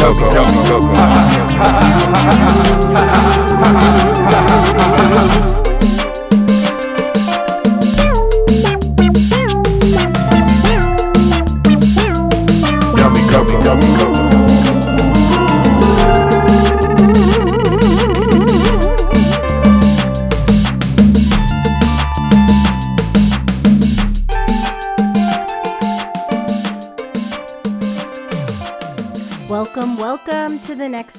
Coco. Coco.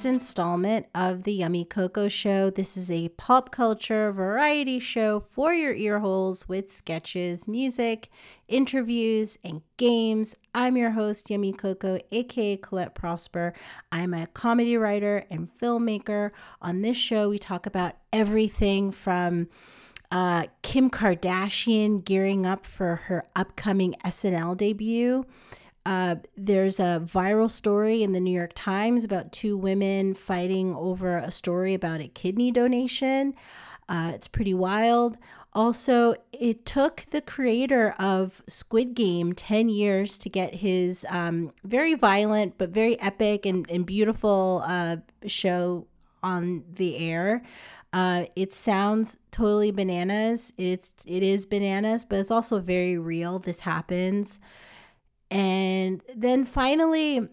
Installment of the Yummy Coco Show. This is a pop culture variety show for your earholes with sketches, music, interviews, and games. I'm your host, Yummy Coco, aka Colette Prosper. I'm a comedy writer and filmmaker. On this show, we talk about everything from uh, Kim Kardashian gearing up for her upcoming SNL debut uh, there's a viral story in the New York Times about two women fighting over a story about a kidney donation. Uh, it's pretty wild. Also, it took the creator of Squid Game 10 years to get his um, very violent but very epic and, and beautiful uh, show on the air. Uh, it sounds totally bananas. It's it is bananas, but it's also very real. This happens. And then finally,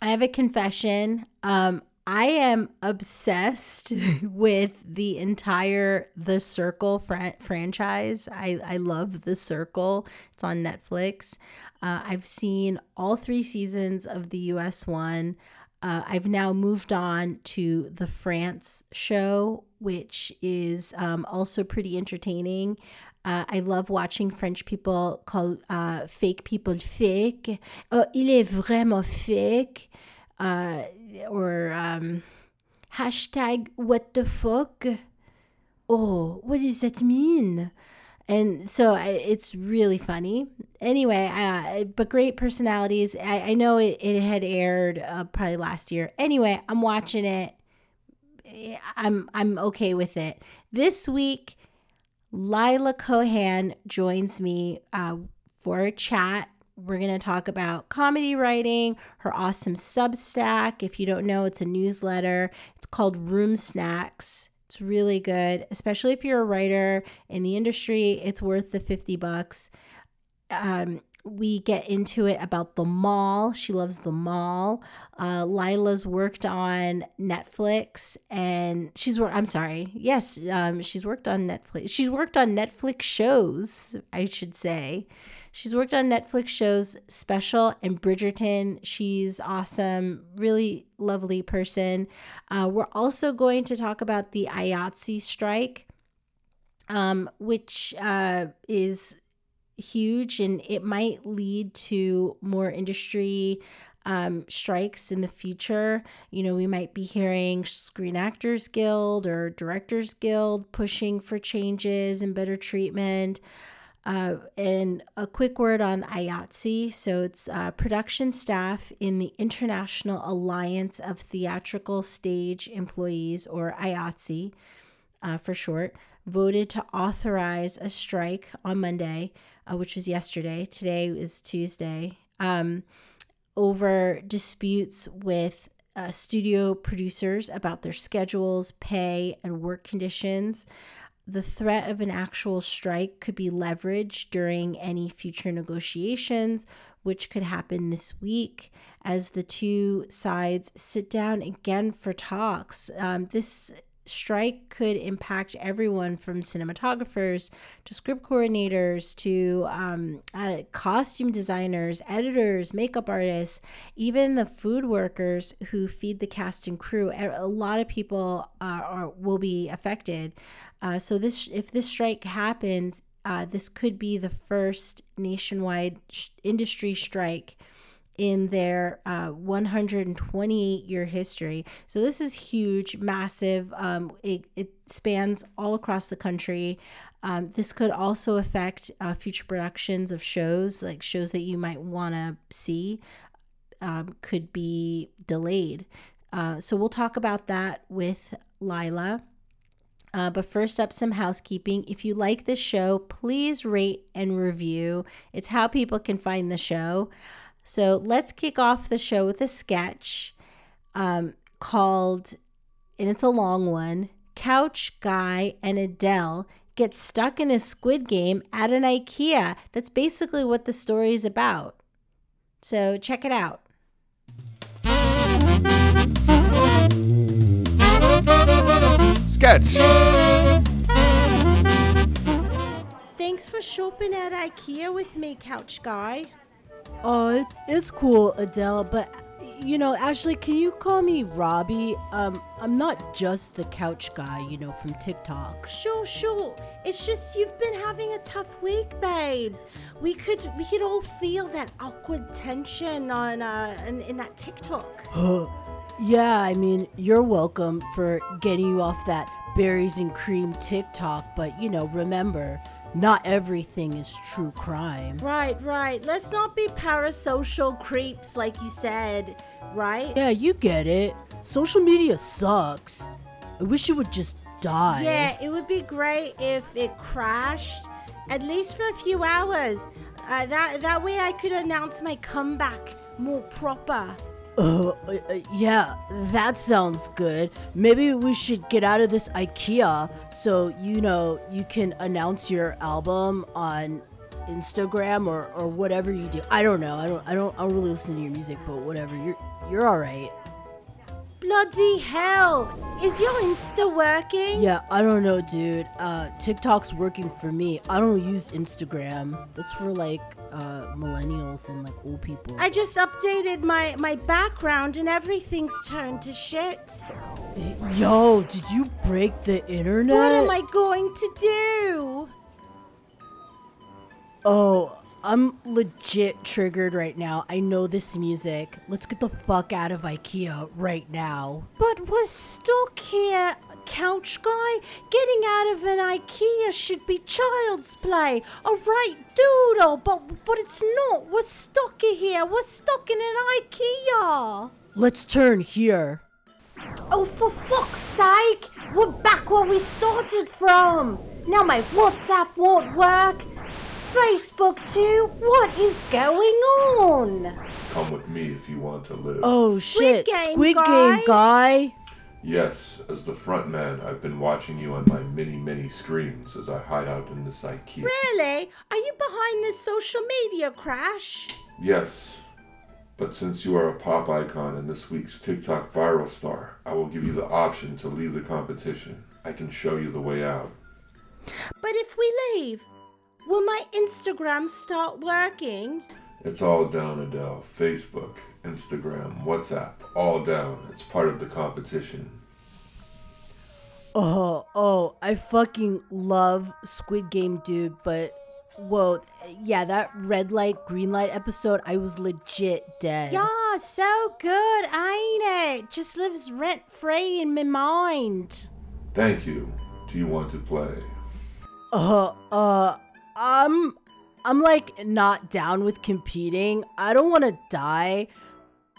I have a confession. Um, I am obsessed with the entire The Circle fr- franchise. I, I love The Circle. It's on Netflix. Uh, I've seen all three seasons of the US one. Uh, I've now moved on to the France show, which is um, also pretty entertaining. Uh, I love watching French people call uh, fake people fake. Oh, il est vraiment fake. Uh, or um, hashtag what the fuck. Oh, what does that mean? And so it's really funny. Anyway, uh, but great personalities. I, I know it, it had aired uh, probably last year. Anyway, I'm watching it. I'm I'm okay with it. This week Leila Cohan joins me uh, for a chat. We're going to talk about comedy writing, her awesome Substack. If you don't know, it's a newsletter. It's called Room Snacks. It's really good, especially if you're a writer in the industry. It's worth the 50 bucks. Um, we get into it about the mall. She loves the mall. Uh, Leila's worked on Netflix, and she's worked. I'm sorry. Yes, um, she's worked on Netflix. She's worked on Netflix shows. I should say. She's worked on Netflix shows Special and Bridgerton. She's awesome, really lovely person. Uh, we're also going to talk about the IATSE strike, um, which uh, is huge and it might lead to more industry um, strikes in the future. You know, we might be hearing Screen Actors Guild or Directors Guild pushing for changes and better treatment. Uh, and a quick word on IATSE. So it's uh, production staff in the International Alliance of Theatrical Stage Employees, or IATSE uh, for short, voted to authorize a strike on Monday uh, which was yesterday. Today is Tuesday. Um, over disputes with uh, studio producers about their schedules, pay, and work conditions. The threat of an actual strike could be leveraged during any future negotiations, which could happen this week as the two sides sit down again for talks. Um, this strike could impact everyone from cinematographers to script coordinators to um, uh, costume designers, editors, makeup artists, even the food workers who feed the cast and crew. A lot of people uh, are, will be affected. Uh, so this, if this strike happens, uh, this could be the first nationwide sh- industry strike in their uh, 128 year history. So this is huge, massive. Um, it, it spans all across the country. Um, this could also affect uh, future productions of shows, like shows that you might want to see, um, could be delayed. Uh, so we'll talk about that with Leila. Uh, but first up, some housekeeping. If you like this show, please rate and review. It's how people can find the show. So let's kick off the show with a sketch. um, called, and it's a long one Couch Guy and Adele get stuck in a squid game at an IKEA. That's basically what the story is about. So check it out. Sketch. Thanks for shopping at IKEA with me, Couch Guy. Oh, it, it's cool, Adele, but you know, Ashley, can you call me Robbie? Um, I'm not just the couch guy, you know, from TikTok. Sure, sure. It's just you've been having a tough week, babes. We could we could all feel that awkward tension on uh in, in that TikTok. yeah, I mean, you're welcome for getting you off that berries and cream TikTok, but you know, remember, not everything is true crime. Right, right. Let's not be parasocial creeps like you said, right? Yeah, you get it. Social media sucks. I wish it would just die. Yeah, it would be great if it crashed, at least for a few hours. Uh, that that way I could announce my comeback more proper. Uh, uh, yeah, that sounds good. Maybe we should get out of this IKEA so you know you can announce your album on Instagram or, or whatever you do. I don't know. I don't I don't I don't really listen to your music, but whatever. You're you're all right. Bloody hell! Is your Insta working? Yeah, I don't know, dude. Uh, TikTok's working for me. I don't use Instagram. That's for like uh, millennials and like old people. I just updated my my background and everything's turned to shit. Yo, did you break the internet? What am I going to do? Oh, I'm legit triggered right now. I know this music. Let's get the fuck out of IKEA right now. But we're stuck here, couch guy. Getting out of an IKEA should be child's play. A right doodle, but but it's not. We're stuck here. We're stuck in an IKEA. Let's turn here. Oh, for fuck's sake! We're back where we started from. Now my WhatsApp won't work. Facebook too? What is going on? Come with me if you want to live. Oh Squid shit, Game Squid guy? Game guy. Yes, as the front man, I've been watching you on my many, many screens as I hide out in this IKEA. Really? Are you behind this social media crash? Yes, but since you are a pop icon and this week's TikTok viral star, I will give you the option to leave the competition. I can show you the way out. But if we leave, will my Instagram start working? It's all down, Adele. Facebook, Instagram, WhatsApp, all down. It's part of the competition. Oh, oh, I fucking love Squid Game, dude, but whoa, yeah, that red light, green light episode, I was legit dead. Yeah, so good, ain't it? Just lives rent free in my mind. Thank you. Do you want to play? Uh, uh, I'm, I'm like not down with competing. I don't want to die.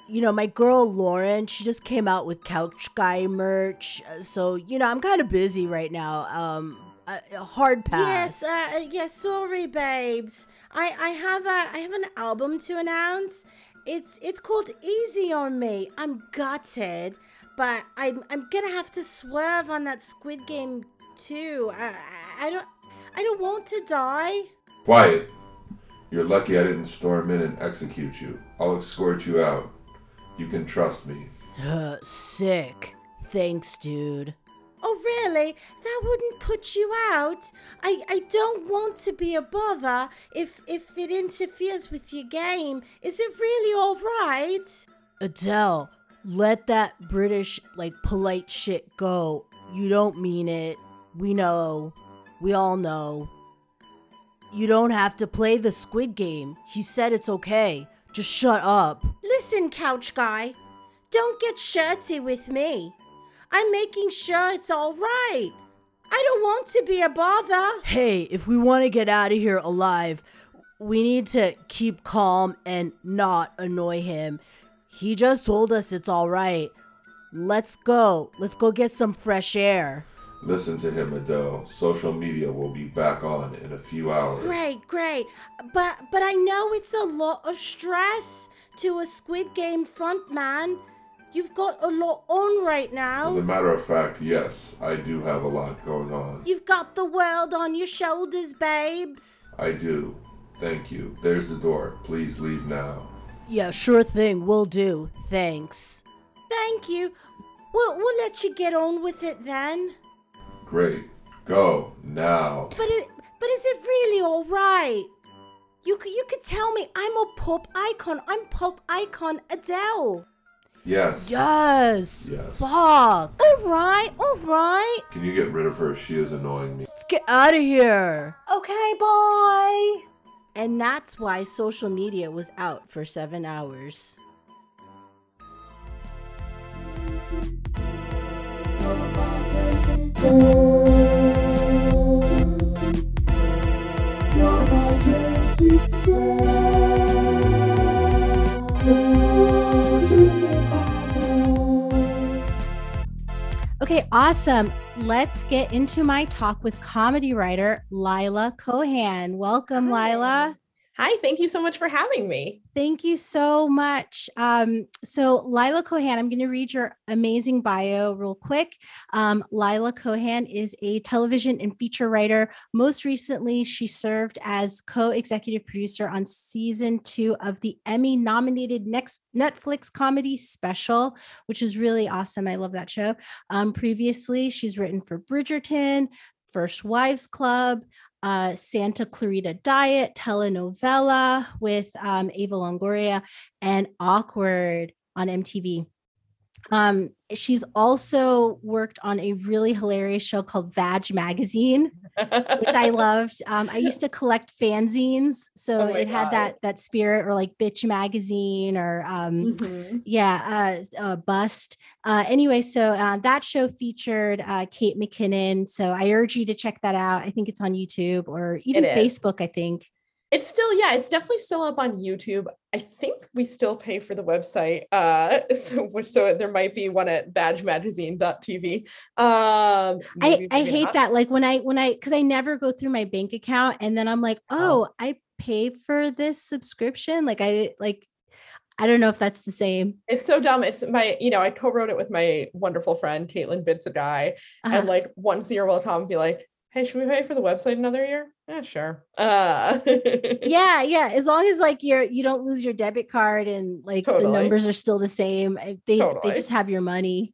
You know, my girl Lauren, she just came out with Couch Guy merch, uh, so you know I'm kind of busy right now. Um, a, a hard pass. Yes, uh, yes. Sorry, babes. I I have a I have an album to announce. It's it's called Easy on Me. I'm gutted, but I'm I'm gonna have to swerve on that Squid Game too. I I, I don't I don't want to die. Quiet. You're lucky I didn't storm in and execute you. I'll escort you out. You can trust me. Uh, sick. Thanks, dude. Oh, really? That wouldn't put you out. I, I don't want to be a bother if if it interferes with your game. Is it really all right? Adele, let that British, like, polite shit go. You don't mean it. We know. We all know. You don't have to play the squid game. He said it's okay. Just shut up. Listen, couch guy, don't get shirty with me. I'm making sure it's all right. I don't want to be a bother. Hey, if we want to get out of here alive, we need to keep calm and not annoy him. He just told us it's all right. Let's go. Let's go get some fresh air. Listen to him, Adele. Social media will be back on in a few hours. Great, great. But but I know it's a lot of stress to a Squid Game front man. You've got a lot on right now. As a matter of fact, yes, I do have a lot going on. You've got the world on your shoulders, babes. I do. Thank you. There's the door. Please leave now. Yeah, sure thing. We'll do. Thanks. Thank you. We'll, we'll let you get on with it then. Great. Go now. But it, but is it really all right? You could, you could tell me I'm a pop icon. I'm pop icon Adele. Yes. Yes. Yes. Fuck. All right. All right. Can you get rid of her? She is annoying me. Let's get out of here. Okay, bye. And that's why social media was out for seven hours. Okay, awesome. Let's get into my talk with comedy writer Leila Cohan. Welcome, Hi. Leila. Hi, thank you so much for having me. Thank you so much. Um, so, Leila Cohan, I'm going to read your amazing bio real quick. Um, Leila Cohan is a television and feature writer. Most recently, she served as co executive producer on season two of the Emmy nominated next Netflix comedy special, which is really awesome. I love that show. Um, previously, she's written for Bridgerton, First Wives Club, uh, Santa Clarita Diet telenovela with um, Eva Longoria and Awkward on MTV. Um, she's also worked on a really hilarious show called Vag Magazine, which I loved. Um, I used to collect fanzines, so Oh it had God. that that spirit, or like Bitch Magazine, or um, Mhm. yeah, uh, uh, Bust. Uh, anyway, so uh, that show featured uh, Kate McKinnon. So I urge you to check that out. I think it's on YouTube or even It. Facebook. I think. It's still, yeah, it's definitely still up on YouTube. I think we still pay for the website. Uh, so so there might be one at vagmagazine.tv. Um, I, I hate not. that. Like when I when I because I never go through my bank account and then I'm like, oh, I pay for this subscription. Like I like I don't know if that's the same. It's so dumb. It's my, you know, I co-wrote it with my wonderful friend Caitlin Bitzegaio, Uh-huh. and like once a year we'll come and be like, "Hey, should we pay for the website another year?" Yeah, sure. Uh, yeah, yeah. As long as like you're you don't lose your debit card and like the numbers are still the same. eh, They they just have your money.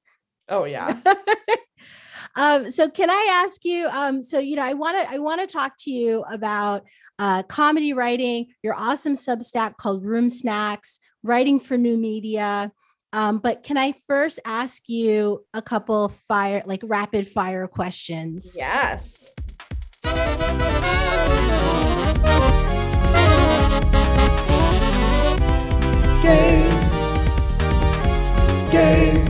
Oh yeah. um so can i ask you um so you know i want to i want to talk to you about uh comedy writing your awesome substack called room snacks writing for new media um but can i first ask you a couple fire like rapid fire questions Yes. Games.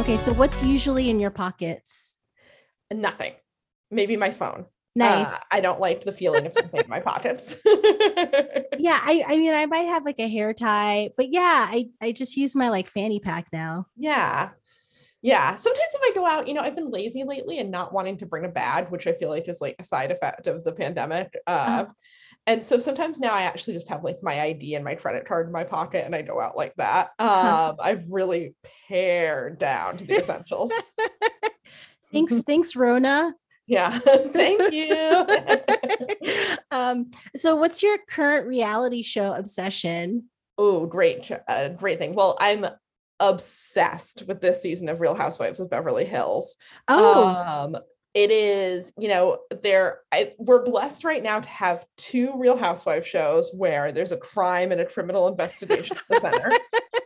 okay so what's usually in your pockets Nothing. Maybe my phone. nice Uh, I don't like the feeling of something in my pockets. yeah i i mean i might have like a hair tie but yeah i i just use my like fanny pack now yeah. Yeah. Sometimes if I go out, you know, I've been lazy lately and not wanting to bring a bag, which I feel like is like a side effect of the pandemic. Uh, and so sometimes now I actually just have like my ID and my credit card in my pocket and I go out like that. Um, I've really pared down to the essentials. thanks thanks rona yeah. Thank you. um, so what's your current reality show obsession? Oh, great, uh, great thing. Well, I'm obsessed with this season of Real Housewives of Beverly Hills. Oh, Um, it is, you know, there I, we're blessed right now to have two Real Housewives shows where there's a crime and a criminal investigation at the center.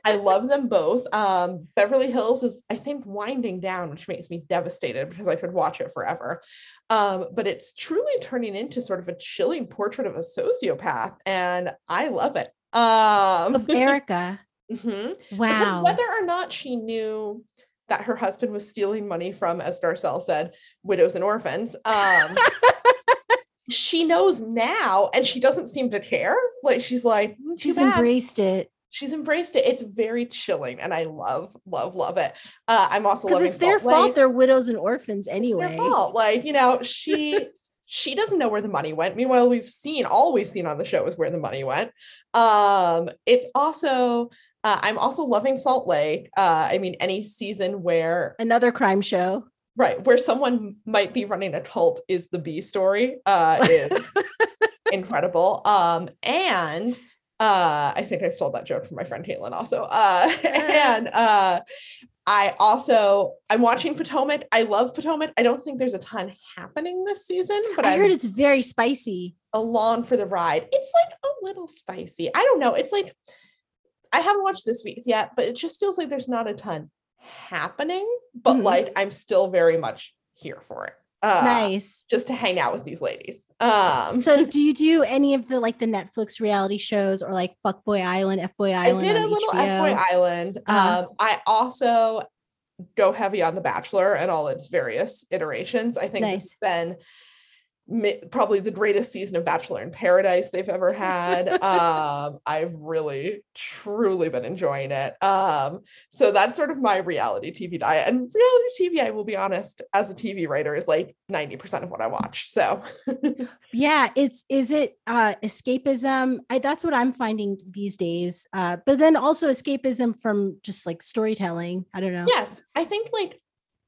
I love them both. Um, Beverly Hills is, I think, winding down, which makes me devastated because I could watch it forever. Um, but it's truly turning into sort of a chilling portrait of a sociopath, and I love it. Um, of Erika. mhm. Because Wow. Whether or not she knew that her husband was stealing money from, as Garcelle said, widows and orphans, um, she knows now and she doesn't seem to care. Like she's like, "Mm, She's bad." embraced it. She's embraced it. It's very chilling, and I love, love, love it. Uh, I'm also Because it's their fault. Lake. They're widows and orphans Their anyway. fault. Like you know, she she doesn't know where the money went. Meanwhile, we've seen all we've seen on the show is where the money went. Um, it's also. Uh, I'm also loving Salt Lake. Uh, I mean, any season where Another crime show. right where someone might be running a cult is the B story. Uh, is incredible. Um, and uh, I think I stole that joke from my friend Caitlin also. Uh, and uh, I also I'm watching Potomac. I love Potomac. I don't think there's a ton happening this season, but I I'm heard it's very spicy. along for the ride. It's like a little spicy. I don't know. It's like I haven't watched this week's yet, but it just feels like there's not a ton happening. But Mhm. like I'm still very much here for it. Uh, nice. Just to hang out with these ladies. Um, So, do you do any of the like the Netflix reality shows or like Fuckboy Island, F Boy I Island? did a little? F Boy Island. Uh-huh. Um, I also go heavy on The Bachelor and all its various iterations. I think Nice. it's been probably the greatest season of Bachelor in Paradise they've ever had. um, I've really, truly been enjoying it. Um, so that's sort of my reality TV diet. And reality TV, I will be honest, as a TV writer, is like 90% of what I watch. So Yeah, it's is it uh escapism? I that's what I'm finding these days. Uh but then also escapism from just like storytelling. I don't know. yes i think like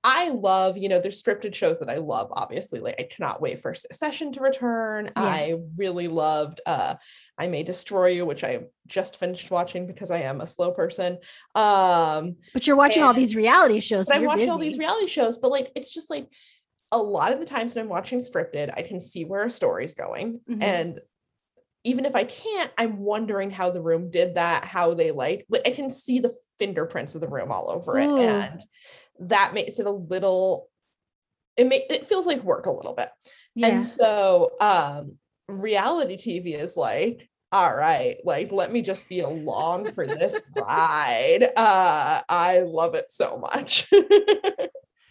i love you know there's scripted shows that i love obviously like i cannot wait for succession to return i really loved uh i may destroy you which i just finished watching because i am a slow person um But you're watching all these reality shows. So i'm watching busy. all these reality shows but like it's just like a lot of the times when i'm watching scripted i can see where a story's going Mhm. and even if i can't i'm wondering how the room did that how they like like, i can see the fingerprints of the room all over it Ooh. and that makes it a little it make it feels like work a little bit yeah. and so um reality tv is like all right like let me just be along for this ride uh i love it so much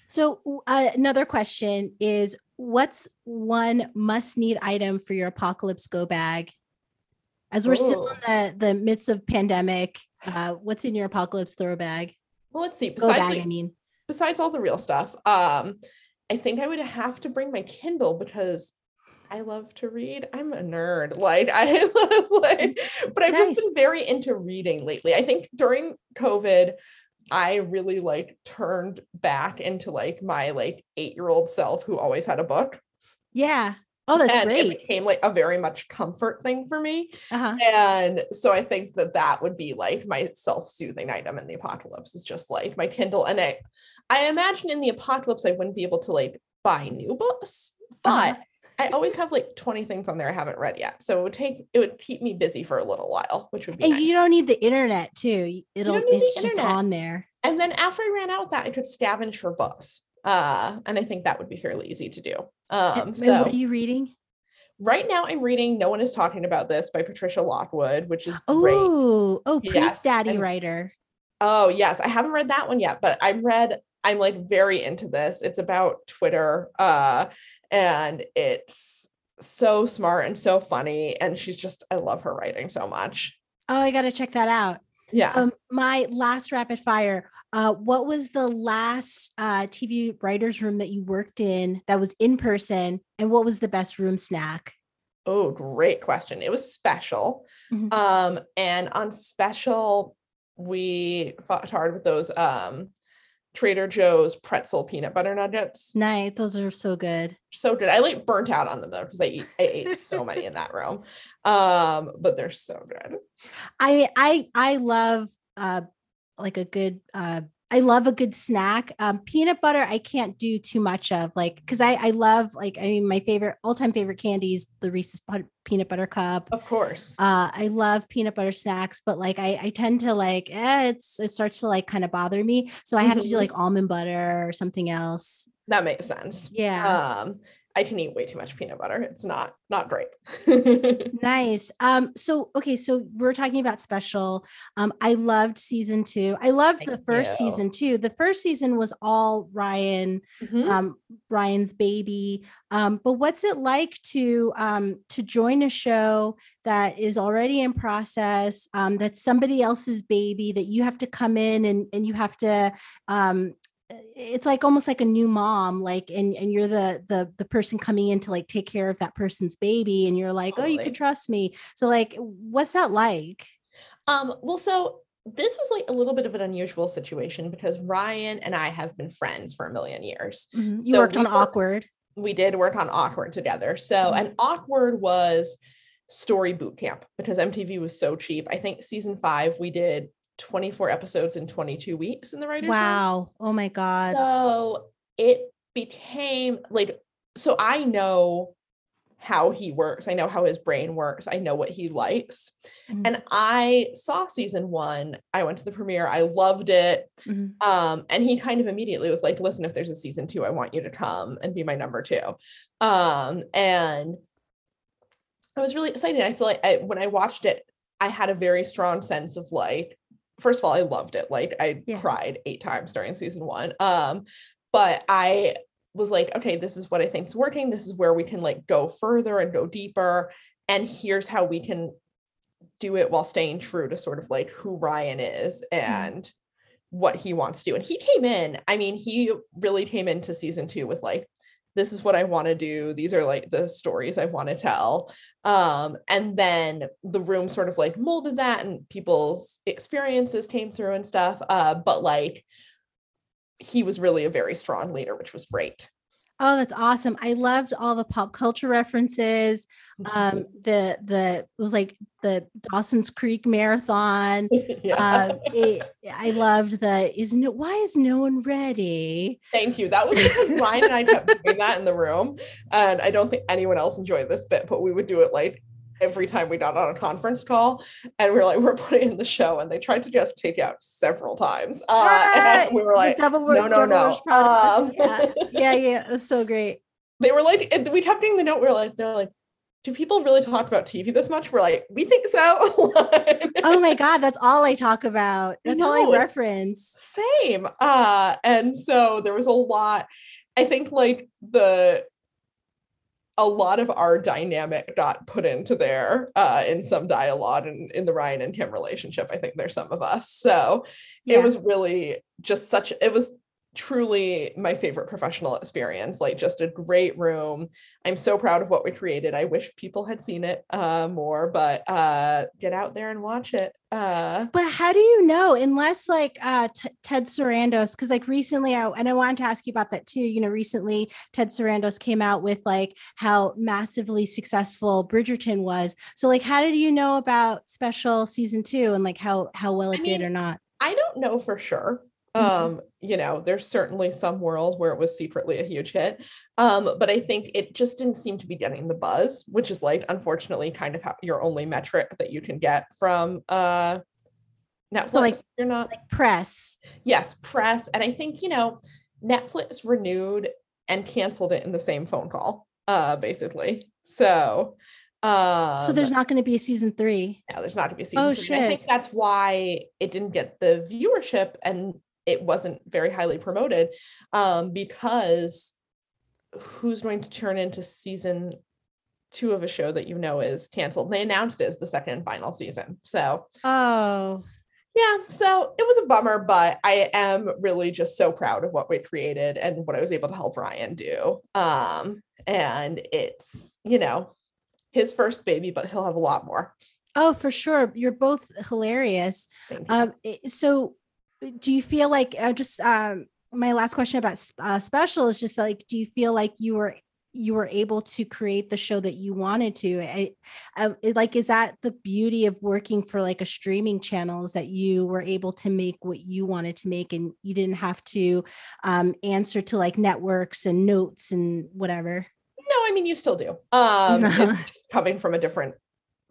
So uh, another question is what's one must need item for your apocalypse go bag? As we're still in the the midst of pandemic, uh, what's in your apocalypse throw bag? well let's see Go bag, like, I mean. Besides all the real stuff um i think i would have to bring my kindle because I love to read. I'm a nerd. Like I like, but I've Nice. just been very into reading lately. I think during COVID, I really like turned back into like my like eight-year-old self who always had a book. Yeah. Oh, that's and great. it became like a very much comfort thing for me. Uh-huh. And so I think that that would be like my self-soothing item in the apocalypse is just like my Kindle. And I, I imagine in the apocalypse I wouldn't be able to like buy new books, but Uh-huh. I always have like 20 things on there I haven't read yet. So it would take it would keep me busy for a little while, which would be And nice. you don't need the internet too. It'll it's just internet. on there. And then after I ran out with that, I could scavenge for books. Uh, and I think that would be fairly easy to do. And- Um, and so what are you reading? right now I'm reading No One is Talking About This by Patricia Lockwood, which is great. Oh, oh, Yes, priest daddy and- writer. Oh, yes. I haven't read that one yet, but I'm read, I'm like very into this. It's about Twitter. Uh, and it's so smart and so funny. And she's just, I love her writing so much. Oh, I gotta check that out. Yeah. Um, my last rapid fire. Uh, what was the last uh TV writers room that you worked in that was in person, and what was the best room snack? oh, great question. It was special. Mhm. Um, and on special, we fought hard with those um Trader Joe's pretzel peanut butter nuggets. Nice, those are so good. so good. I like burnt out on them though because I eat I ate so many in that room. Um, but they're so good. I I I love uh like a good uh I love a good snack. Um peanut butter I can't do too much of like because I I love like I mean my favorite all-time favorite candy is the Reese's peanut butter cup. Of course. Uh I love peanut butter snacks, but like I I tend to like eh, it's it starts to like kind of bother me. So I have to do Mhm. like almond butter or something else. That makes sense. Yeah. Um, I can eat way too much peanut butter. It's not not great. Nice. Um, so okay, so we're talking about special. Um, I loved season two. I loved the first you. season too. The first season was all Ryan, Mhm. um, Ryan's baby. Um, but what's it like to um to join a show that is already in process, um, that's somebody else's baby that you have to come in and and you have to um it's like almost like a new mom like and and you're the the the person coming in to like take care of that person's baby and you're like oh you can trust me so like what's that like Um, well, so this was like a little bit of an unusual situation because Ryan and I have been friends for a million years. you So worked on awkward We did work on Awkward together. So, Mhm. and Awkward was story boot camp because MTV was so cheap. I think season five, we did 24 episodes in 22 weeks in the writer's room. wow oh my god So it became like, so I know how he works. I know how his brain works. I know what he likes. Mhm. And I saw season one. I went to the premiere. I loved it. Mhm. Um, and he kind of immediately was like, listen, if there's a season two, I want you to come and be my number two. Um, and I was really excited. I feel like I, when I watched it, I had a very strong sense of like, first of all, I loved it. Like I Yeah. cried eight times during season one. Um, but I was like, okay, this is what I think is working. This is where we can like go further and go deeper. And here's how we can do it while staying true to sort of like who Ryan is and what he wants to do. And he came in, I mean, he really came into season two with like, this is what I want to do. These are like the stories I want to tell. Um, and then the room sort of like molded that and people's experiences came through and stuff. Uh, but like he was really a very strong leader, which was great. Oh that's awesome i loved all the pop culture references um the the it was like the dawson's creek marathon yeah. um it, i loved the isn't it why is no one ready Thank you. That was because Ryan and I kept doing that in the room. And I don't think anyone else enjoyed this bit, but we would do it like every time we got on a conference call. And we are like, we're putting in the show. And they tried to just take out several times. Uh, and we were like, double no, no, no. Um, yeah, yeah, yeah. That's so great. they were like, we kept getting the note. We were like, they're like, do people really talk about TV this much? We're like, we think so. Oh my god, that's all I talk about. That's all I reference. same uh and so there was a lot i think like the a lot of our dynamic got put into there uh in some dialogue and in the ryan and kim relationship i think there's some of us so Yeah. it was really just such it was truly my favorite professional experience like just a great room i'm so proud of what we created i wish people had seen it uh more but uh get out there and watch it uh But how do you know unless like uh T- Ted Sarandos because like recently I and I wanted to ask you about that too. You know, recently Ted Sarandos came out with like how massively successful Bridgerton was. So like how did you know about special season 2 and like how how well it I did or not? I don't know for sure. Mhm. Um, you know, there's certainly some world where it was secretly a huge hit. Um, but I think it just didn't seem to be getting the buzz, which is like unfortunately kind of how your only metric that you can get from uh Netflix. So like- you're not Like press. yes, press. And I think, you know, Netflix renewed and canceled it in the same phone call, uh, basically. So um so there's not going to be a season 3. no, there's not to be a season Oh, three. and I think that's why it didn't get the viewership and it wasn't very highly promoted. Um, because who's going to turn into season two of a show that you know is canceled? They announced it as the second and final season. So Oh. yeah, so it was a bummer, but I am really just so proud of what we created and what I was able to help Ryan do. Um, and it's, you know, his first baby, but he'll have a lot more. Oh, for sure. You're both hilarious. You. Um, so do you feel like uh, just um, my last question about uh, special is just like, do you feel like you were you were able to create the show that you wanted to? I, um, it- like, is that the beauty of working for like a streaming channel? Is that you were able to make what you wanted to make, and you didn't have to um, answer to like networks and notes and whatever. No, I mean you still do. Um it's coming from a different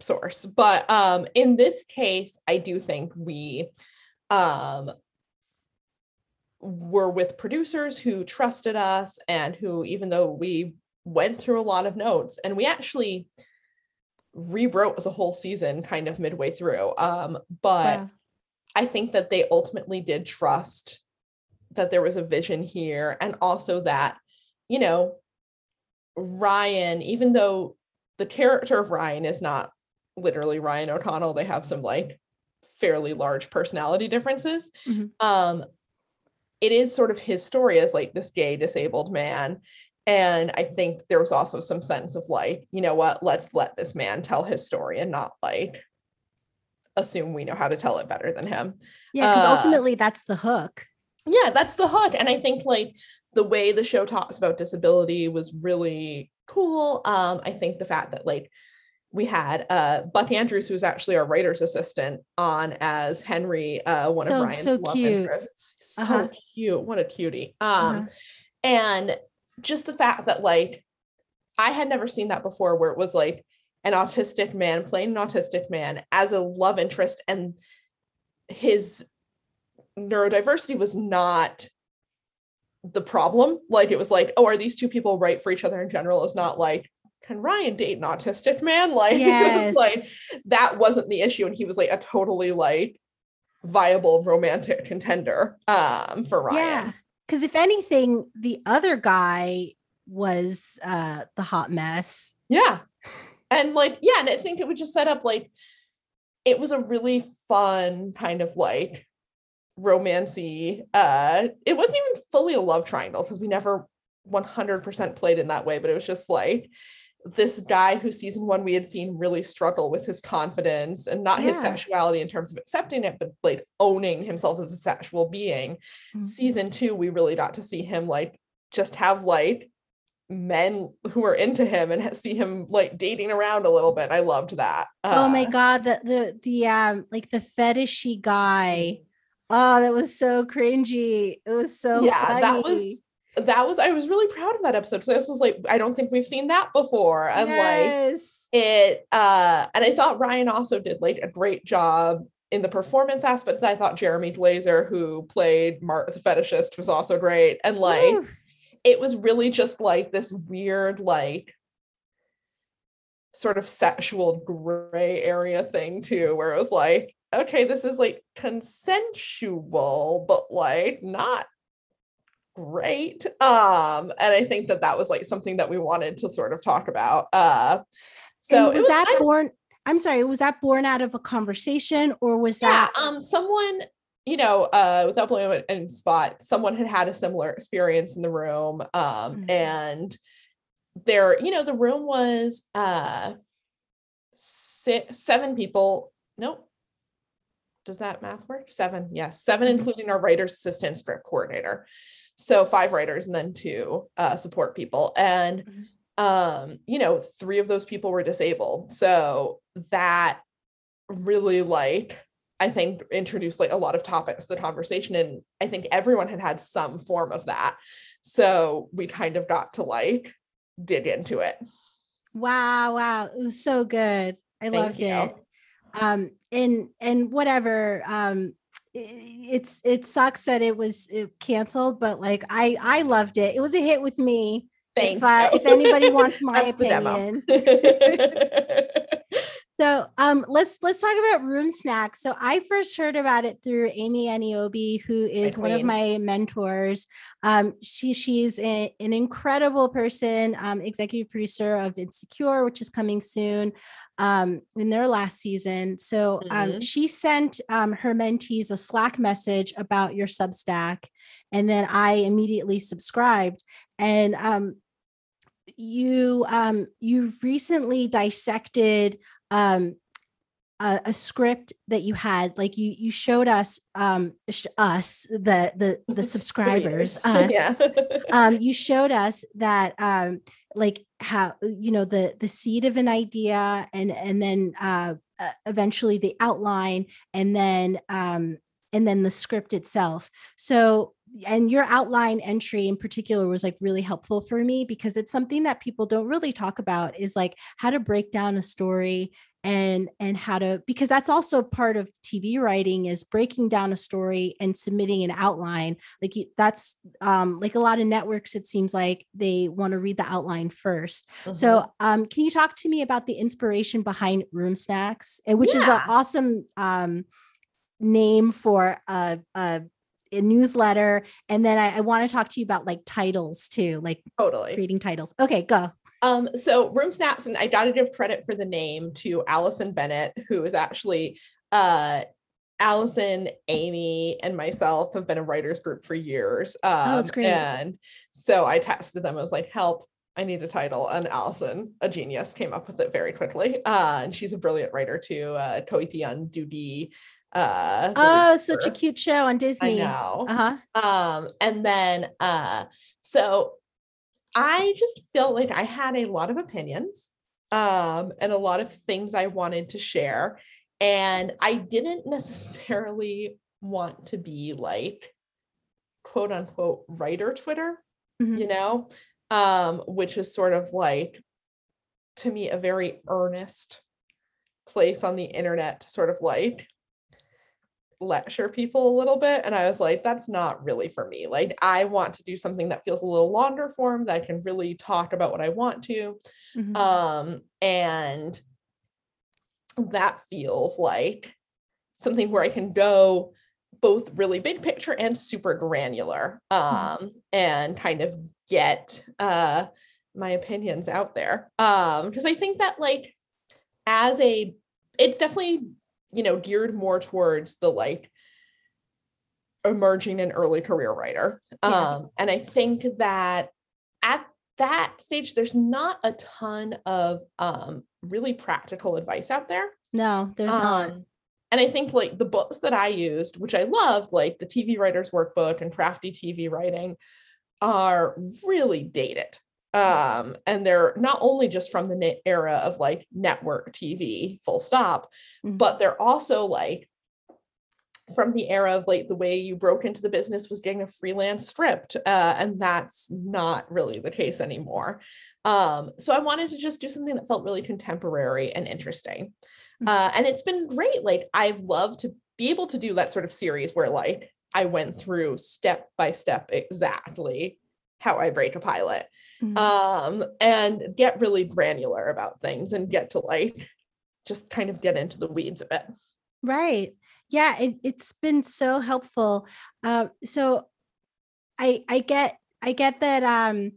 source. But um in this case, I do think we um were with producers who trusted us and who even though we went through a lot of notes and we actually rewrote the whole season kind of midway through. Um, but Wow. I think that they ultimately did trust that there was a vision here and also that, you know, Ryan, even though the character of Ryan is not literally Ryan O'Connell, they have some like fairly large personality differences. Mhm. Um, it is sort of his story as like this gay disabled man. And I think there was also some sense of like, you know what, let's let this man tell his story and not like assume we know how to tell it better than him. Yeah, because Uh, ultimately that's the hook. Yeah, that's the hook. And I think like the way the show talks about disability was really cool. Um, I think the fact that like we had uh Buck Andrews, who's actually our writer's assistant, on as Henry, uh, one So- of Ryan's so love cute. interests. So Uh-huh. cute. What a cutie. Um, Uh-huh. and just the fact that like I had never seen that before where it was like an autistic man playing an autistic man as a love interest and his neurodiversity was not the problem like it was like oh are these two people right for each other in general is not like can Ryan date an autistic man like Yes. like that wasn't the issue and he was like a totally like viable romantic contender um for Ryan Yeah. Because if anything, the other guy was uh the hot mess. Yeah. And like, yeah, and I think it would just set up like it was a really fun kind of like romancy. Uh it wasn't even fully a love triangle because we never 100% played in that way, but it was just like this guy who season one we had seen really struggle with his confidence and not his sexuality in terms of accepting it, but like owning himself as a sexual being Mhm. season two, we really got to see him like just have like men who are into him and see him like dating around a little bit. I loved that. oh my Uh, god, the the the um like the fetishy guy. Oh, that was so cringy. It was so yeah, funny. that was that was I was really proud of that episode. So this was like I don't think we've seen that before, and like it. uh And I thought Ryan also did like a great job in the performance aspect. I thought Jeremy Glazer, who played Mark the fetishist, was also great, and like. It was really just like this weird like sort of sexual gray area thing too where it was like okay this is like consensual but like not great um and i think that that was like something that we wanted to sort of talk about uh so And it was that nice. born? I'm sorry, was that born out of a conversation or was yeah that um someone you know uh without blowing in spot someone had had a similar experience in the room um Mhm. and there you know the room was uh six, seven people nope does that math work seven yes 7 Mhm. including our writer's assistant script coordinator so five writers and then two uh support people and Mhm. um you know three of those people were disabled so that really like I think introduced like a lot of topics to the conversation and I think everyone had had some form of that. So we kind of got to like dig into it. wow, wow. It was so good. I Thank loved you. it. Um and and whatever. Um it's it sucks that it was uh, canceled, but like I I loved it. It was a hit with me. Thank if you. if anybody wants my That's the demo. opinion. So um let's let's talk about room snacks. So I first heard about it through Amy Aniobi, who is one of my mentors. Um she she's a- an incredible person, um, executive producer of Insecure, which is coming soon um in their last season. So um Mhm. she sent um her mentees a Slack message about your Substack, and then I immediately subscribed. And um you um you've recently dissected um a, a script that you had like you you showed us um sh- us the the the subscribers us yeah. um you showed us that um like how you know the the seed of an idea and and then uh uh, eventually the outline and then um and then the script itself so and your outline entry in particular was like really helpful for me because it's something that people don't really talk about is like how to break down a story and and how to because that's also part of tv writing is breaking down a story and submitting an outline. Like that's um like a lot of networks it seems like they want to read the outline 1st Mhm. so um can you talk to me about the inspiration behind room snacks and which is an awesome um name for a, a a newsletter and then I, I want to talk to you about like titles too like totally. creating titles okay go Um, so Room Snacks, and I gotta give credit for the name to Allison Bennett, who is actually uh Allison, Amy, and myself have been a writers group for years. Um, that's great. And so I texted them. I was like, "Help! I need a title." And Allison, a genius, came up with it very quickly. Uh, and she's a brilliant writer too. Uh, Koithian Dudi. Uh, oh such a cute show on I disney know. uh-huh Um, and then uh, so I just felt like I had a lot of opinions um and a lot of things I wanted to share. And I didn't necessarily want to be like quote unquote writer Twitter, Mhm. you know, um, which is sort of like to me a very earnest place on the internet to sort of like lecture people a little bit and i was like that's not really for me. Like i want to do something that feels a little longer form that i can really talk about what i want to. Mhm. um and that feels like something where i can go both really big picture and super granular um and kind of get uh my opinions out there. Um because i think that like as a it's definitely you know geared more towards the like emerging and early career writer Yeah. um and i think that at that stage there's not a ton of um really practical advice out there no there's not um, and I think like the books that I used, which I loved, like the TV Writer's Workbook and Crafty TV Writing, are really dated. Um, and they're not only just from the era of like network TV, full stop, Mhm. but they're also like from the era of like the way you broke into the business was getting a freelance script uh, and that's not really the case anymore um, so i wanted to just do something that felt really contemporary and interesting Mhm. uh, and it's been great like i've loved to be able to do that sort of series where like i went through step by step exactly how i break a pilot Mhm. um, and get really granular about things and get to like just kind of get into the weeds of it Right. Yeah, it, it's been so helpful. Uh, so I I get I get that um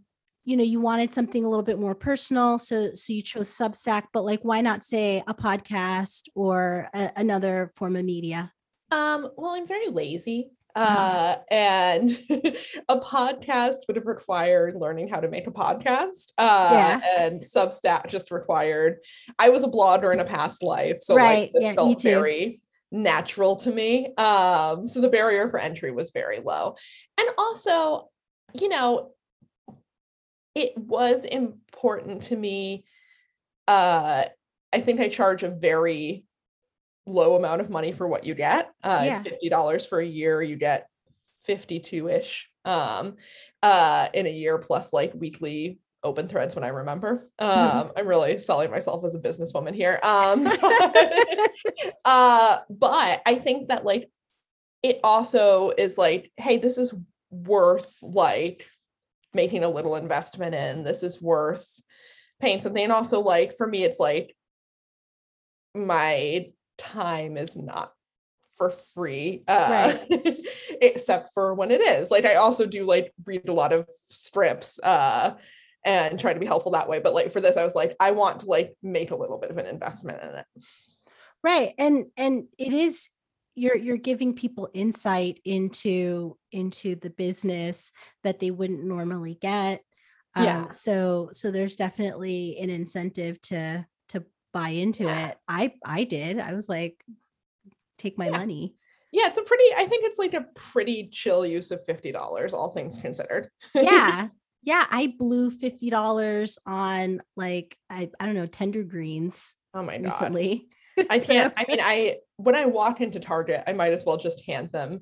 you know you wanted something a little bit more personal so so you chose Substack but like why not say a podcast or a, another form of media? Um, well, I'm very lazy. Uh-huh. Uh, and a podcast would have required learning how to make a podcast. Uh, Yeah. and Substack just required. I was a blogger in a past life, so Right, like this yeah, felt very natural to me. Um, so the barrier for entry was very low, and also, you know, it was important to me. Uh, I think I charge a very low amount of money for what you get. Uh, Yeah. It's fifty dollars for a year. You get fifty-two ish um, uh, in a year, plus like weekly open threads when I remember. Um, I'm really selling myself as a businesswoman here. Um, uh, but I think that like it also is like, hey, this is worth like making a little investment in. This is worth paying something. And also, like for me, it's like my time is not for free uh except for when it is like i also do like read a lot of strips uh and try to be helpful that way but like for this i was like i want to like make a little bit of an investment in it Right. And and it is you're you're giving people insight into into the business that they wouldn't normally get. Yeah. Um, so so there's definitely an incentive to buy into Yeah. it. I I did. I was like, take my Yeah. money. yeah it's a pretty i think it's like a pretty chill use of $50 all things considered Yeah. Yeah. I blew fifty dollars on like I, I don't know, tender greens oh my god recently. i can't i mean i when i walk into target i might as well just hand them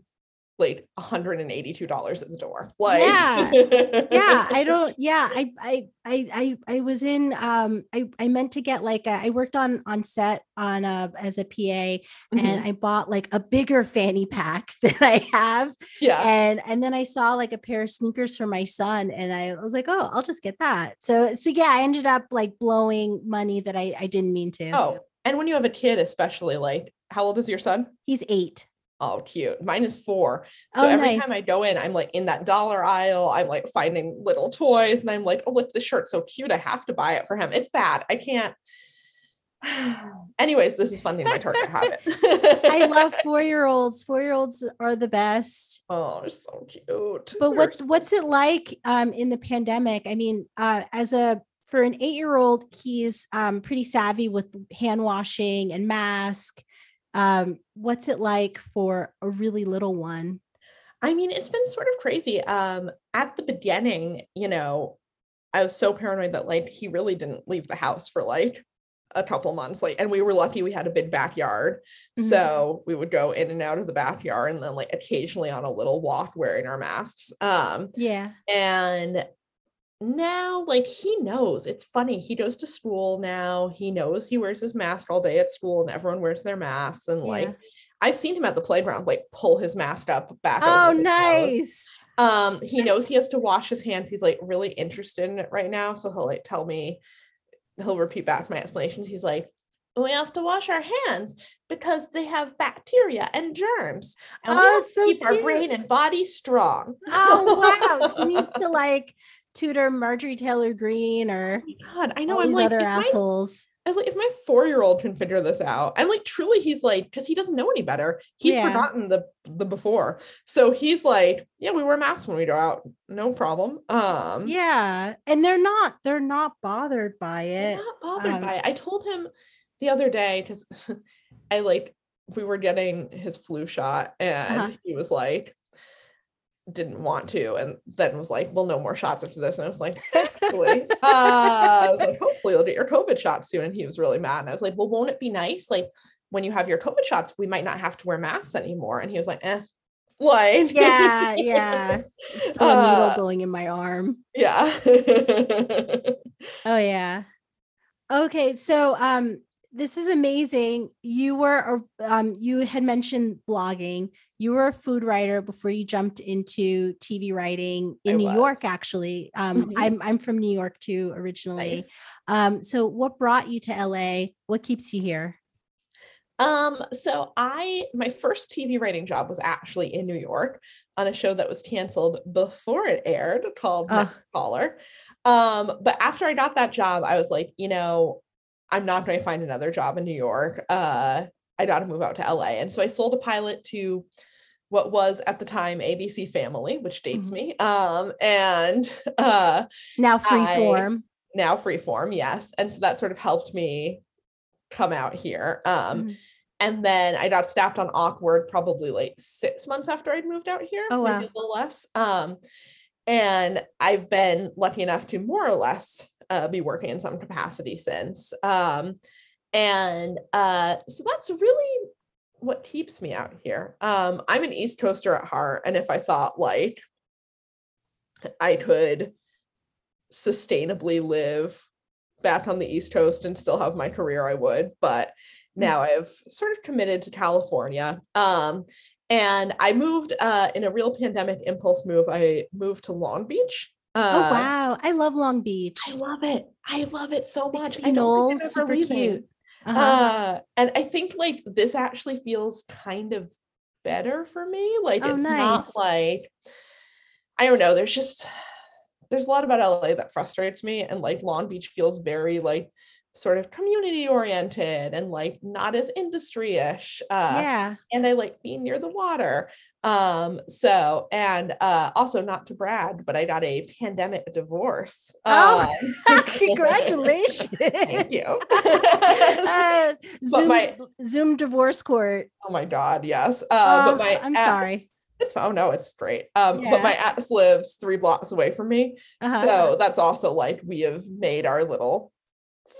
like $182 at the door. Like Yeah. yeah i don't yeah I, I i i i was in um i i meant to get like a, i worked on on set on a as a pa Mm-hmm. and i bought like a bigger fanny pack that i have yeah. and and then i saw like a pair of sneakers for my son and i was like oh i'll just get that so so yeah i ended up like blowing money that i i didn't mean to Oh, and when you have a kid, especially like how old is your son? he's eight Oh, cute. Mine is four. So Oh, every nice. time I go in, I'm like in that dollar aisle. I'm like finding little toys and I'm like, oh, look, this shirt's so cute. I have to buy it for him. It's bad. I can't. Anyways, this is funding my target habit. i love four-year-olds four-year-olds are the best Oh, they're so cute. but They're what so what's it like um in the pandemic i mean uh as a for an eight-year-old he's um pretty savvy with hand washing and mask um what's it like for a really little one I mean, it's been sort of crazy. Um, at the beginning, you know, I was so paranoid that like he really didn't leave the house for like a couple months. Like, and we were lucky we had a big backyard. Mhm. So we would go in and out of the backyard and then like occasionally on a little walk wearing our masks. Um, yeah and now like he knows it's funny he goes to school now he knows he wears his mask all day at school and everyone wears their masks and like i've seen him at the playground like pull his mask up back oh nice. Um he knows he has to wash his hands he's like really interested in it right now so he'll like tell me he'll repeat back my explanations he's like we have to wash our hands because they have bacteria and germs and we Oh, have it's to so keep our brain and body strong. Oh wow he needs to like tutor marjorie taylor greene or God, I know. I'm like, other my, assholes I was like, if my four year old can figure this out, and like, truly, he's like, because he doesn't know any better. He's Yeah. forgotten the the before, so he's like, yeah, we wear masks when we go out, no problem. Um, yeah and they're not they're not bothered by it not bothered um, by it. I told him the other day because I like we were getting his flu shot, and Uh-huh. he was like. Didn't want to, and then was like, "Well, no more shots after this." And I was like, "Actually, uh, I was like, hopefully you'll get your COVID shot soon." And he was really mad. And I was like, "Well, won't it be nice? Like when you have your COVID shots, we might not have to wear masks anymore." And he was like, "Eh." Like, yeah yeah it's still a needle Uh, going in my arm yeah. Oh yeah. Okay, so um this is amazing. You were a- um you had mentioned blogging. You were a food writer before you jumped into TV writing in I New York actually. Um Mhm. I'm I'm from New York too originally. Nice. Um so what brought you to LA? What keeps you here? Um, so I my first TV writing job was actually in New York on a show that was canceled before it aired called. Next Caller. Um, but after I got that job, I was like, you know, I'm not going to find another job in New York. Uh, I got to move out to LA. And so I sold a pilot to what was at the time ABC Family, which dates Mhm. me. Um, and uh Now I- freeform. now freeform, yes. And so that sort of helped me come out here. Um, Mhm. and then I got staffed on Awkward probably like six months after I'd moved out here, Oh, wow. a little less. Um, and I've been lucky enough to more or less uh, be working in some capacity since. Um, and uh, so that's really what keeps me out here. Um, I'm an East Coaster at heart, and if I thought like I could sustainably live back on the East Coast and still have my career, I would. But now I've sort of committed to California. Um, and I moved uh, in a real pandemic impulse move. I moved to Long Beach. Uh, oh wow. I love Long Beach. I love it. I love it so much. I don't think Knolls, I'm ever super cute. Uh-huh. Uh, and I think like this actually feels kind of better for me. Like Oh, it's nice. not like I don't know. There's just there's a lot about LA that frustrates me, and like Long Beach feels very like sort of community oriented and like not as industry-ish. Uh, yeah. and I like being near the water. Um, so and uh also not to brag, but I got a pandemic divorce. Oh, Um, Congratulations. Thank you. uh, Zoom, my- Zoom divorce court. Oh my god, yes. Uh, Oh, but my I'm ex- sorry. It's oh no, it's great. Um, but my Yeah. ex lives three blocks away from me, Uh-huh. so that's also like we have made our little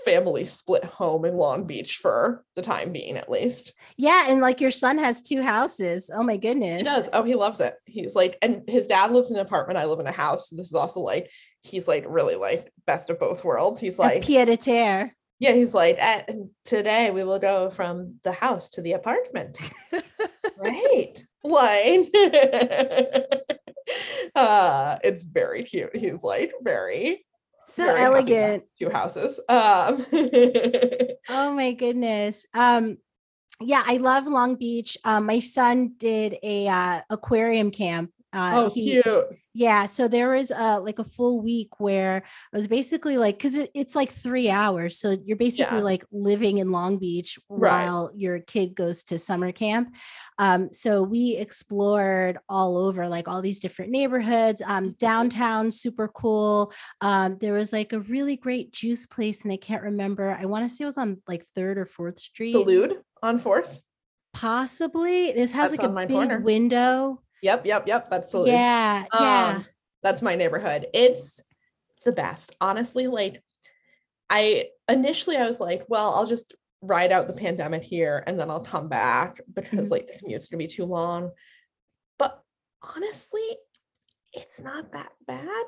family split home in Long Beach for the time being, at least. Yeah, and like your son has two houses. Oh my goodness. He does. Oh, he loves it. He's like, and his dad lives in an apartment. I live in a house. So this is also like, he's like really like best of both worlds. He's A like, pied a terre. yeah, he's like, "Eh, today we will go from the house to the apartment. right. Like, uh, it's very cute. He's like very, So very happy to have elegant. Two houses. Um, Oh my goodness. Um yeah, I love Long Beach. Um my son did a uh, aquarium camp. Uh oh, he cute. yeah, so there was uh like a full week where I was basically like cuz it, it's like 3 hours. So you're basically Yeah. like living in Long Beach Right. while your kid goes to summer camp. Um so we explored all over like all these different neighborhoods. Mm-hmm. Um downtown super cool. Um, there was like a really great juice place, and I can't remember. I want to say it was on like third or fourth street. Lewd on fourth. Possibly. This has That's like a big corner. window. Yep, yep, yep. That's the. Yeah, yeah. Um, that's my neighborhood. It's the best. Honestly, like I initially I was like, well, I'll just ride out the pandemic here and then I'll come back because Mhm. like the commute's gonna be too long. But honestly, it's not that bad.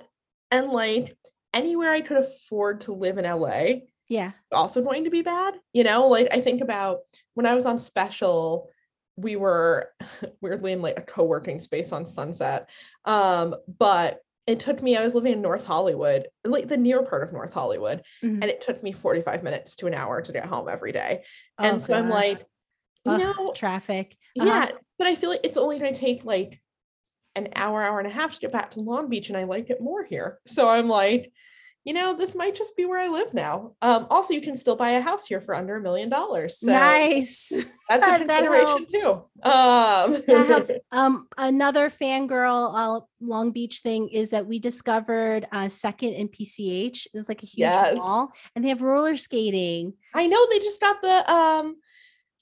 And like anywhere I could afford to live in LA, yeah. also going to be bad. You know, like I think about when I was on special, we were weirdly in like a co-working space on Sunset. Um, but it took me, I was living in North Hollywood, like the near part of North Hollywood, Mhm. and it took me 45 minutes to an hour to get home every day. Oh, and so I'm like, you Ugh, know, traffic. Uh-huh. yeah, but I feel like it's only going to take like an hour, hour and a half to get back to Long Beach, and I like it more here. So I'm like, you know, this might just be where I live now. Um, also, you can still buy a house here for under a million dollars. So nice. that's a That consideration helps. too. Um, that helps. Um, another fangirl uh, Long Beach thing is that we discovered uh, Second and PCH. There's like a huge Yes. mall, and they have roller skating. I know they just got the um